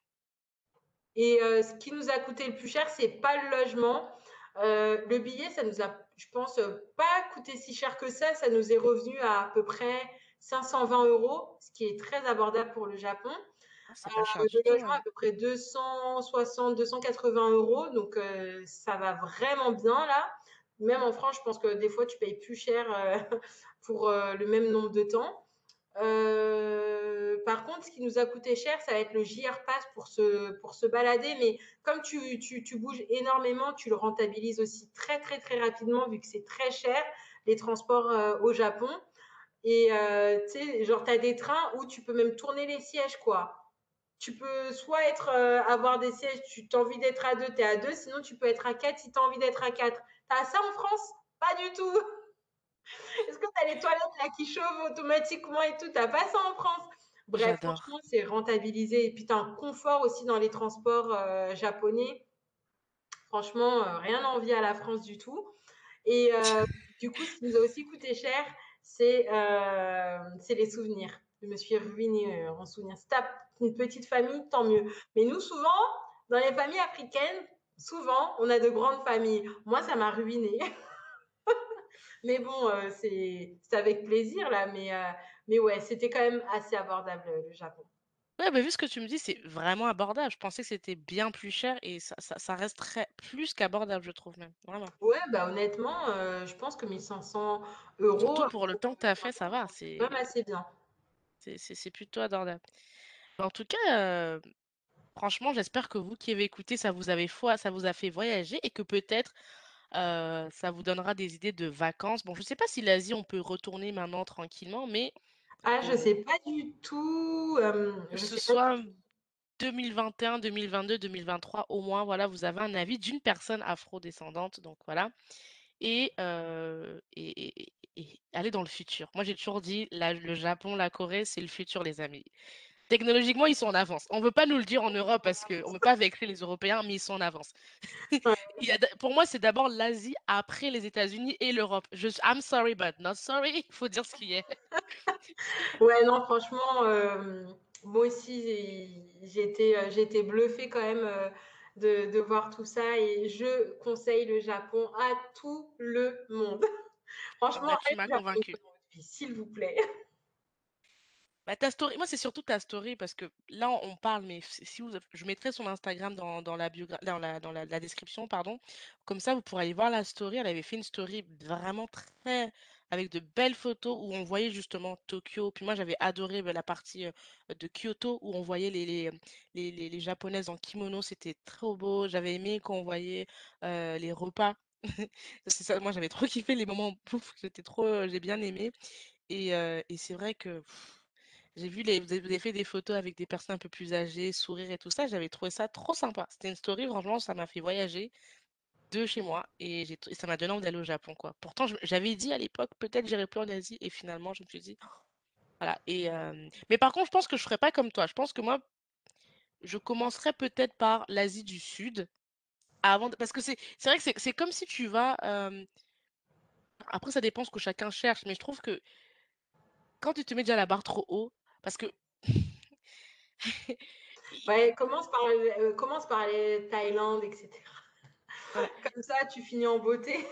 Et euh, ce qui nous a coûté le plus cher, c'est pas le logement. le billet, ça nous a, je pense, pas coûté si cher que ça. Ça nous est revenu à à peu près 520 euros, ce qui est très abordable pour le Japon. Ah, le logement hein. à peu près 260, 280 euros, donc ça va vraiment bien là. Même en France, je pense que des fois, tu payes plus cher euh, pour euh, le même nombre de temps. Euh, par contre, ce qui nous a coûté cher, ça va être le JR Pass pour se, pour se balader. Mais comme tu, tu, tu bouges énormément, tu le rentabilises aussi très, très, très rapidement vu que c'est très cher, les transports au Japon. Et tu sais, genre, tu as des trains où tu peux même tourner les sièges, quoi. Tu peux soit être, avoir des sièges, tu as envie d'être à deux, tu es à deux, sinon tu peux être à quatre si tu as envie d'être à quatre. T'as ça en France? Pas du tout. Est-ce que tu as les toilettes là qui chauffent automatiquement et tout? T'as pas ça en France? Bref, franchement, c'est rentabilisé. Et puis, tu as un confort aussi dans les transports euh, japonais. Franchement, euh, rien à envier à la France du tout. Et euh, du coup, ce qui nous a aussi coûté cher, c'est les souvenirs. Je me suis ruinée en souvenirs. Si tu as une petite famille, tant mieux. Mais nous, souvent, dans les familles africaines, souvent, on a de grandes familles. Moi, ça m'a ruiné. mais bon, euh, c'est avec plaisir là. Mais, euh, mais ouais, c'était quand même assez abordable le Japon.
Ouais, bah, vu ce que tu me dis, c'est vraiment abordable. Je pensais que c'était bien plus cher et ça, ça, ça reste très, plus qu'abordable, je trouve même. Vraiment.
Ouais, bah honnêtement, euh, je pense que 1500 euros.
Surtout pour le temps que tu as fait, ça va.
C'est même assez bien.
C'est plutôt abordable. En tout cas, Franchement, j'espère que vous qui avez écouté, ça vous avait ça vous a fait voyager et que peut-être ça vous donnera des idées de vacances. Bon, je ne sais pas si l'Asie, on peut retourner maintenant tranquillement, mais
Ah, je sais pas du tout.
que ce soit 2021, 2022, 2023, au moins, voilà, vous avez un avis d'une personne afro-descendante. Donc voilà. Et, et, aller dans le futur. Moi, j'ai toujours dit, le Japon, la Corée, c'est le futur, les amis. Technologiquement, ils sont en avance. On ne veut pas nous le dire en Europe parce qu'on ne veut pas vexer les Européens, mais ils sont en avance. pour moi, c'est d'abord l'Asie, après les États-Unis et l'Europe. Je, I'm sorry, but not sorry. Il faut dire ce qui est.
ouais, non, franchement, euh, moi aussi, j'ai été, euh, été bluffée quand même euh, de, de, voir tout ça et je conseille le Japon à tout le monde. franchement,
bah, tu m'as convaincue.
S'il vous plaît.
Bah, ta story, moi c'est surtout ta story parce que là on parle, mais si vous, je mettrai son Instagram dans, dans la, dans, la, dans la, description, pardon. Comme ça vous pourrez aller voir la story. Elle avait fait une story vraiment très avec de belles photos où on voyait justement Tokyo. Puis moi j'avais adoré bah, la partie de Kyoto où on voyait les, les, les, japonaises en kimono. C'était trop beau. J'avais aimé quand on voyait les repas. c'est ça, moi j'avais trop kiffé les moments pouf, trop, j'ai bien aimé. Et, et c'est vrai que. J'ai vu les vous avez fait des photos avec des personnes un peu plus âgées, sourire et tout ça, j'avais trouvé ça trop sympa. C'était une story, franchement, ça m'a fait voyager de chez moi et ça m'a donné envie d'aller au Japon, quoi. Pourtant, j'avais dit à l'époque, peut-être j'irai plus en Asie et finalement, je me suis dit voilà et mais par contre, je pense que je ferais pas comme toi. Je pense que moi, je commencerais peut-être par l'Asie du Sud avant parce que c'est c'est vrai que c'est comme si tu vas, Après, ça dépend ce que chacun cherche, mais je trouve que quand tu te mets déjà la barre trop haut, parce que
Ouais, commence par, euh, commence par les Thaïlande, etc.
ouais,
Comme ça, tu finis en beauté.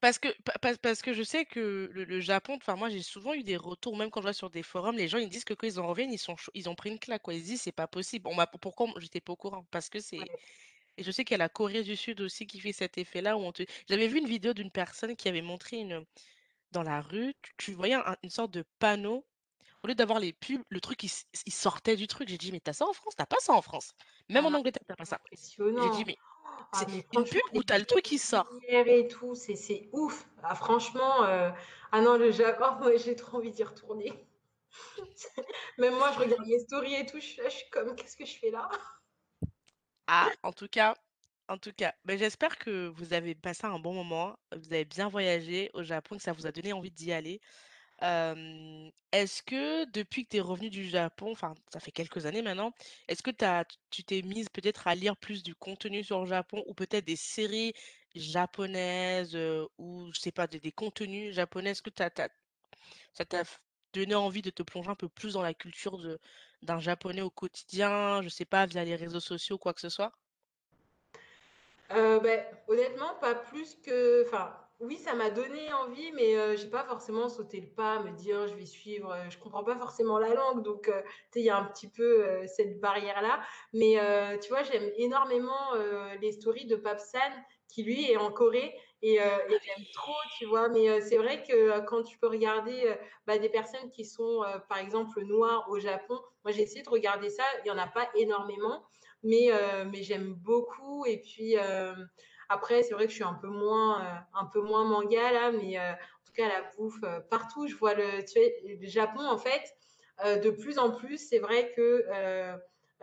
parce que parce je sais que le, le Japon, enfin moi j'ai souvent eu des retours, même quand je vois sur des forums, les gens ils disent que quand ils en reviennent, ils sont ils ont pris une claque, quoi. Ils se disent c'est pas possible. On m'a pourquoi j'étais pas au courant? Parce que c'est
Ouais.
et je sais qu'il y a la Corée du Sud aussi qui fait cet effet-là où on te j'avais vu une vidéo d'une personne qui avait montré une dans la rue, tu, tu voyais un- une sorte de panneau Au lieu d'avoir les pubs, le truc, il, sortait du truc. J'ai dit, mais t'as ça en France? T'as pas ça en France. Même en
Ah,
Angleterre, t'as pas ça. J'ai dit, mais
Ah,
c'est une pub où t'as le truc qui sort.
et tout, c'est c'est ouf. Ah, franchement, euh, ah non, le Japon, moi, j'ai trop envie d'y retourner. Même moi, je regarde les stories et tout, je suis là, je suis comme, qu'est-ce que je fais là?
Ah, en tout cas, en tout cas, ben, j'espère que vous avez passé un bon moment, vous avez bien voyagé au Japon, que ça vous a donné envie d'y aller. Est-ce que depuis que tu es revenu du Japon, ça fait quelques années maintenant, est-ce que tu t'es mise peut-être à lire plus du contenu sur le Japon ou peut-être des séries japonaises ou je sais pas, des, contenus japonais? Est-ce que t'as, ça t'a donné envie de te plonger un peu plus dans la culture d'un japonais au quotidien, je sais pas, via les réseaux sociaux, quoi que ce soit?
Ben, honnêtement, pas plus que. Enfin, oui, ça m'a donné envie, mais euh, j'ai pas forcément sauté le pas, me dire je vais suivre. euh, je comprends pas forcément la langue, donc euh, il y a un petit peu euh, cette barrière-là. Mais tu vois, j'aime énormément les stories de Papsan, qui lui est en Corée. Et, j'aime trop, tu vois. Mais c'est vrai que quand tu peux regarder bah, des personnes qui sont, par exemple, noires au Japon, moi j'ai essayé de regarder ça, il y en a pas énormément mais, mais j'aime beaucoup. Et puis après, c'est vrai que je suis un peu moins, euh, un peu moins manga là, mais euh, en tout cas la bouffe euh, partout. Je vois le, tu sais, le Japon en fait. de plus en plus, c'est vrai que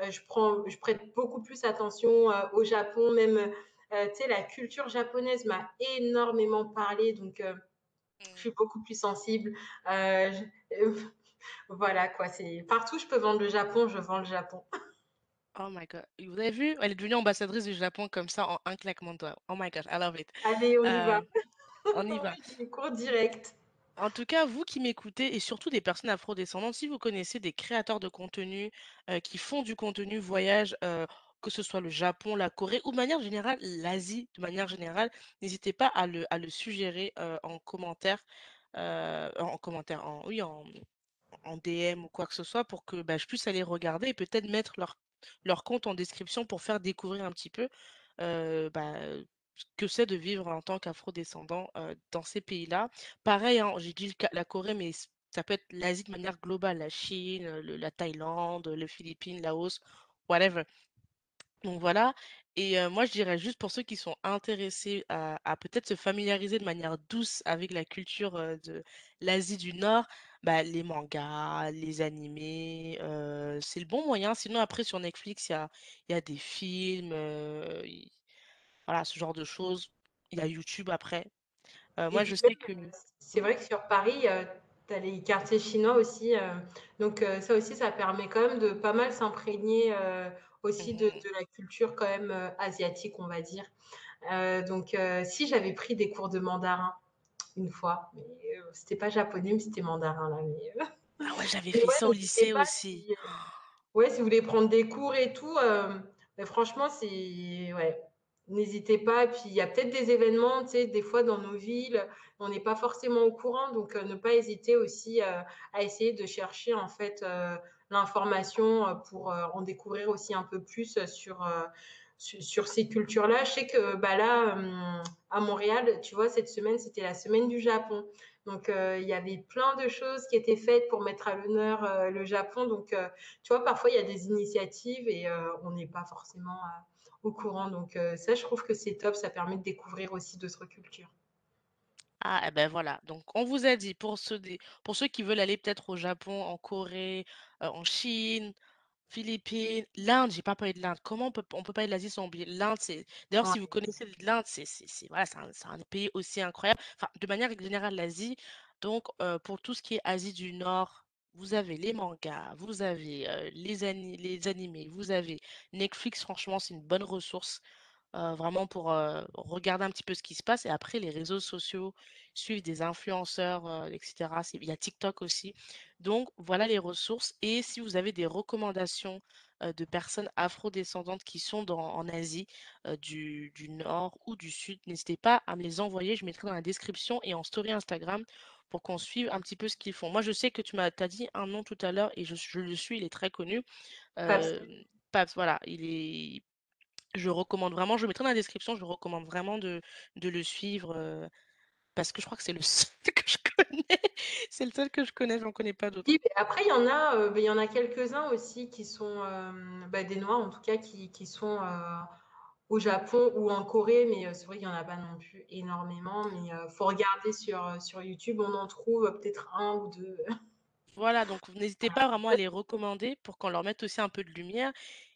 je prends, je prête beaucoup plus attention au Japon, même. tu sais, la culture japonaise m'a énormément parlé, donc euh, je suis
Mm.
beaucoup plus sensible. Je- voilà quoi, c'est partout je peux vendre le Japon, je vends le Japon.
Oh my God. Vous avez vu? Elle est devenue ambassadrice du Japon comme ça en un claquement de doigts. Oh my gosh, I love it.
Allez, on y va.
Euh, on y va.
Cours directs.
En tout cas, vous qui m'écoutez, et surtout des personnes afrodescendantes, si vous connaissez des créateurs de contenu euh, qui font du contenu voyage, euh, que ce soit le Japon, la Corée, ou de manière générale, l'Asie, de manière générale, n'hésitez pas à le, à le suggérer en commentaire, en commentaire, en, oui, en, en DM ou quoi que ce soit, pour que bah, je puisse aller regarder et peut-être mettre leur, leur compte en description pour faire découvrir un petit peu euh, que c'est de vivre en tant qu'afro-descendant dans ces pays-là. Pareil, hein, j'ai dit la Corée, mais ça peut être l'Asie de manière globale, la Chine, la Thaïlande, les Philippines, Laos, whatever. Donc voilà. Et moi, je dirais juste pour ceux qui sont intéressés à, peut-être se familiariser de manière douce avec la culture de l'Asie du Nord, bah, les mangas, les animés, euh, c'est le bon moyen. Sinon, après, sur Netflix, il y a, il y a des films, euh, il- voilà, ce genre de choses. Il y a YouTube après. Euh,
Et
moi, je
puis
sais que...
euh, c'est vrai que sur Paris, tu as les quartiers chinois aussi. euh, donc euh, ça aussi, ça permet quand même de pas mal s'imprégner euh, aussi de,
Mhm,
de la culture quand même euh, asiatique, on va dire. Euh, donc euh, si j'avais pris des cours de mandarin une fois, mais euh, c'était pas japonais, mais c'était mandarin là. Mais, euh,
Ah ouais, j'avais fait
ouais,
ça au lycée aussi.
si, Ouais, si vous voulez prendre des cours et tout, euh, mais franchement, c'est ouais, n'hésitez pas. Puis il y a peut-être des événements, tu sais, des fois dans nos villes, on n'est pas forcément au courant, donc euh, ne pas hésiter aussi euh, à essayer de chercher en fait euh, l'information euh, pour euh, en découvrir aussi un peu plus euh, sur euh, sur, ces cultures-là. Je sais que bah là, euh, à Montréal, tu vois, cette semaine, c'était la semaine du Japon. Donc, euh, il y avait plein de choses qui étaient faites pour mettre à l'honneur euh, le Japon. Donc, tu vois, parfois, il y a des initiatives et on n'est pas forcément au courant. Donc, ça, je trouve que c'est top. Ça permet de découvrir aussi d'autres cultures.
Ah, eh ben voilà. Donc, on vous a dit, pour ceux, pour ceux qui veulent aller peut-être au Japon, en Corée, en Chine, Philippines, l'Inde, j'ai pas parlé de l'Inde. Comment on peut, on peut parler de l'Asie sans oublier l'Inde? C'est, d'ailleurs, si vous connaissez l'Inde, c'est, c'est, c'est- voilà, c'est un, c'est un pays aussi incroyable. Enfin, de manière générale, l'Asie. Donc, euh, pour tout ce qui est Asie du Nord, vous avez les mangas, vous avez euh, les, ani- les animés, vous avez Netflix, franchement, c'est une bonne ressource. Vraiment pour regarder un petit peu ce qui se passe. Et après, les réseaux sociaux suivent des influenceurs, etc. Il y a TikTok aussi. Donc, voilà les ressources. Et si vous avez des recommandations de personnes afro-descendantes qui sont dans, en Asie, du, du, nord ou du sud, n'hésitez pas à me les envoyer. Je mettrai dans la description et en story Instagram pour qu'on suive un petit peu ce qu'ils font. Moi, je sais que tu m'as as dit un nom tout à l'heure et je, je, le suis, il est très connu. Euh, voilà, il est. Je recommande vraiment, je mettrai dans la description, je recommande vraiment de, de le suivre parce que je crois que c'est le seul que je connais. c'est le seul que je connais, j'en connais pas d'autres.
après, il y en a, il y en a quelques-uns aussi qui sont bah, des Noirs en tout cas qui, qui sont au Japon ou en Corée, mais c'est vrai qu'il n'y en a pas non plus énormément. Mais il faut regarder sur, sur YouTube, on en trouve peut-être un ou deux.
Voilà, donc n'hésitez pas vraiment à les recommander pour qu'on leur mette aussi un peu de lumière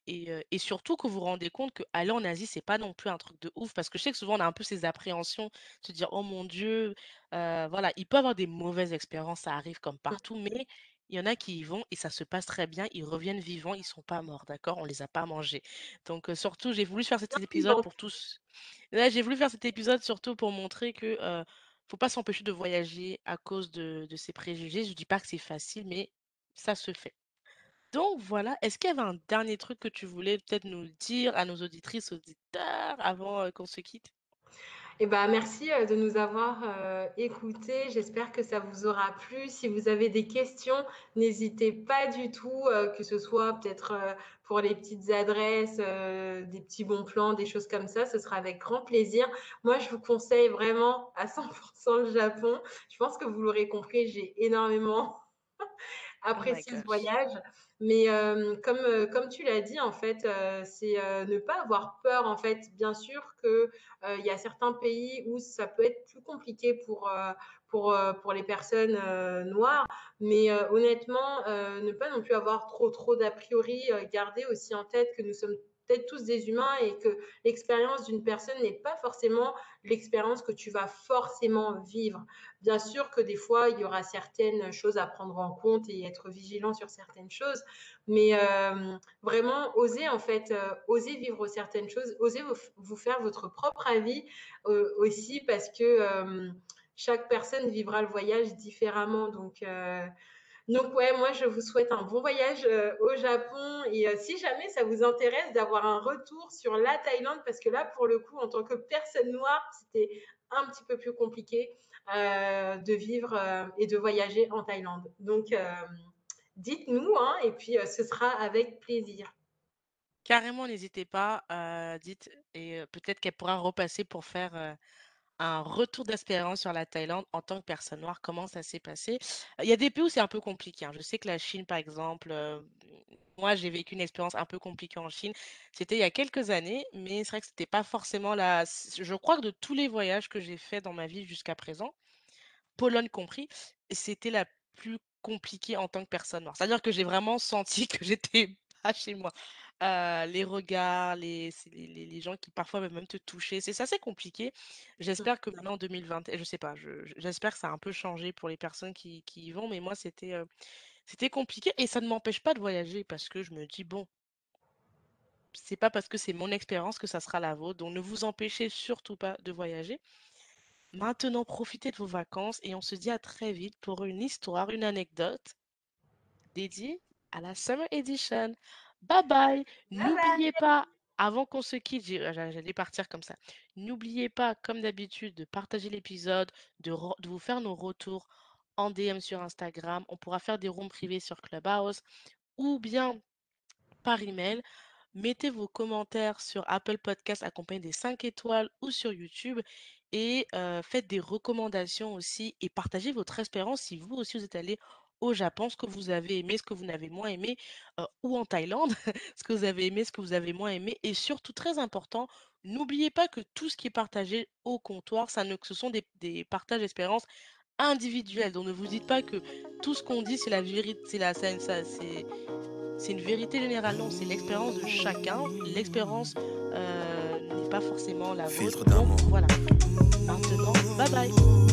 et, surtout que vous vous rendez compte qu'aller en Asie, c'est pas non plus un truc de ouf. Parce que je sais que souvent, on a un peu ces appréhensions, se dire, oh mon Dieu, voilà, il peut avoir des mauvaises expériences, ça arrive comme mmh. partout, mais il y en a qui y vont et ça se passe très bien, ils reviennent vivants, ils sont pas morts, d'accord? On les a pas mangés. Donc surtout, j'ai voulu faire cet épisode pour tous. Là, j'ai voulu faire cet épisode surtout pour montrer que faut pas s'empêcher de voyager à cause de, de ces préjugés. Je dis pas que c'est facile, mais ça se fait. Donc voilà, est-ce qu'il y avait un dernier truc que tu voulais peut-être nous dire à nos auditrices, auditeurs avant qu'on se quitte?
Eh ben, merci de nous avoir écoutés. J'espère que ça vous aura plu. Si vous avez des questions, n'hésitez pas du tout, que ce soit peut-être pour les petites adresses, des petits bons plans, des choses comme ça. Ce sera avec grand plaisir. Moi, je vous conseille vraiment à 100% le Japon. Je pense que vous l'aurez compris, j'ai énormément oh apprécié ce voyage. Mais comme, comme tu l'as dit, en fait, c'est ne pas avoir peur. En fait, bien sûr qu'il y a certains pays où ça peut être plus compliqué pour, pour, pour les personnes noires. Mais honnêtement, ne pas non plus avoir trop, trop d'a priori. garder aussi en tête que nous sommes tous des humains et que l'expérience d'une personne n'est pas forcément l'expérience que tu vas forcément vivre. Bien sûr que des fois, il y aura certaines choses à prendre en compte et être vigilant sur certaines choses, mais euh, vraiment oser en fait, euh, oser vivre certaines choses, oser vous, faire votre propre avis euh, aussi parce que chaque personne vivra le voyage différemment. Donc, donc ouais, moi je vous souhaite un bon voyage euh, au Japon et euh, si jamais ça vous intéresse d'avoir un retour sur la Thaïlande, parce que là pour le coup en tant que personne noire, c'était un petit peu plus compliqué euh, de vivre et de voyager en Thaïlande. Donc dites-nous hein, et puis ce sera avec plaisir.
Carrément, n'hésitez pas, dites et peut-être qu'elle pourra repasser pour faire un retour d'espérance sur la Thaïlande en tant que personne noire, comment ça s'est passé? Il y a des pays où c'est un peu compliqué, hein. Je sais que la Chine, par exemple, euh, moi, j'ai vécu une expérience un peu compliquée en Chine. C'était il y a quelques années, mais c'est vrai que c'était pas forcément la je crois que de tous les voyages que j'ai faits dans ma vie jusqu'à présent, Pologne compris, c'était la plus compliquée en tant que personne noire. C'est-à-dire que j'ai vraiment senti que j'étais chez moi les regards, les, les, les gens qui parfois peuvent même te toucher. C'est assez compliqué. Mmh. J'espère que maintenant en 2020, je sais pas, j'espère que ça a un peu changé pour les personnes qui, qui y vont, mais moi c'était c'était compliqué et ça ne m'empêche pas de voyager parce que je me dis bon, c'est pas parce que c'est mon expérience que ça sera la vôtre, donc ne vous empêchez surtout pas de voyager. Maintenant, profitez de vos vacances et on se dit à très vite pour une histoire, une anecdote dédiée à la Summer Edition. Bye bye. N'oubliez pas, avant qu'on se quitte, j'allais partir comme ça. N'oubliez pas, comme d'habitude, de partager l'épisode, de, de, vous faire nos retours en DM sur Instagram. On pourra faire des rooms privés sur Clubhouse ou bien par email. Mettez vos commentaires sur Apple Podcast accompagnés des 5 étoiles ou sur YouTube et euh, faites des recommandations aussi et partagez votre espérance si vous aussi vous êtes allé au Japon, ce que vous avez aimé, ce que vous n'avez moins aimé, ou en Thaïlande, ce que vous avez aimé, ce que vous avez moins aimé. Et surtout, très important, n'oubliez pas que tout ce qui est partagé au comptoir, ça ne, ce sont des, des partages d'expériences individuels. Donc ne vous dites pas que tout ce qu'on dit, c'est la vérité, c'est la scène, ça, c'est c'est une vérité générale, non, c'est l'expérience de chacun. L'expérience n'est pas forcément la vôtre. Donc voilà. Maintenant, bye bye.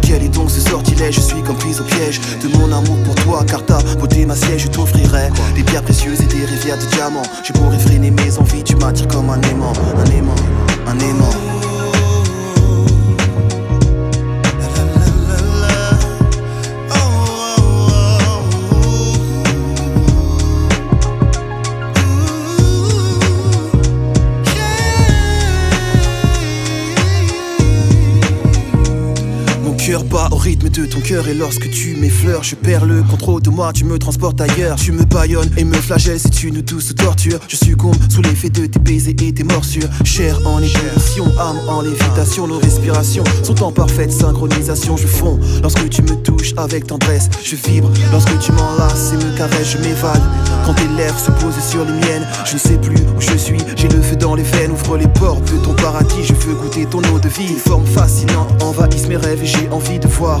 Quel est donc ce sortilège? Je suis comme prise au piège de mon amour pour toi, car ta beauté ma je t'offrirai des pierres précieuses et des rivières de diamants. Je pourrais freiner mes envies, tu m'attires comme un aimant, un aimant, un aimant. Rythme de ton cœur et lorsque tu m'effleures, je perds le contrôle de moi, tu me transportes ailleurs. Tu me baillonnes et me flagelles, c'est une douce torture. Je succombe sous l'effet de tes baisers et tes morsures. Chair en ébullition, âme en lévitation, nos respirations sont en parfaite synchronisation. Je fonds lorsque tu me touches avec tendresse, je vibre lorsque tu m'enlaces et me caresses, je m'évade. Quand tes lèvres se posent sur les miennes, je ne sais plus où je suis, j'ai le feu dans les veines, ouvre les portes de ton paradis, je veux goûter ton eau de vie. Forme fascinante envahissent mes rêves et j'ai envie de voir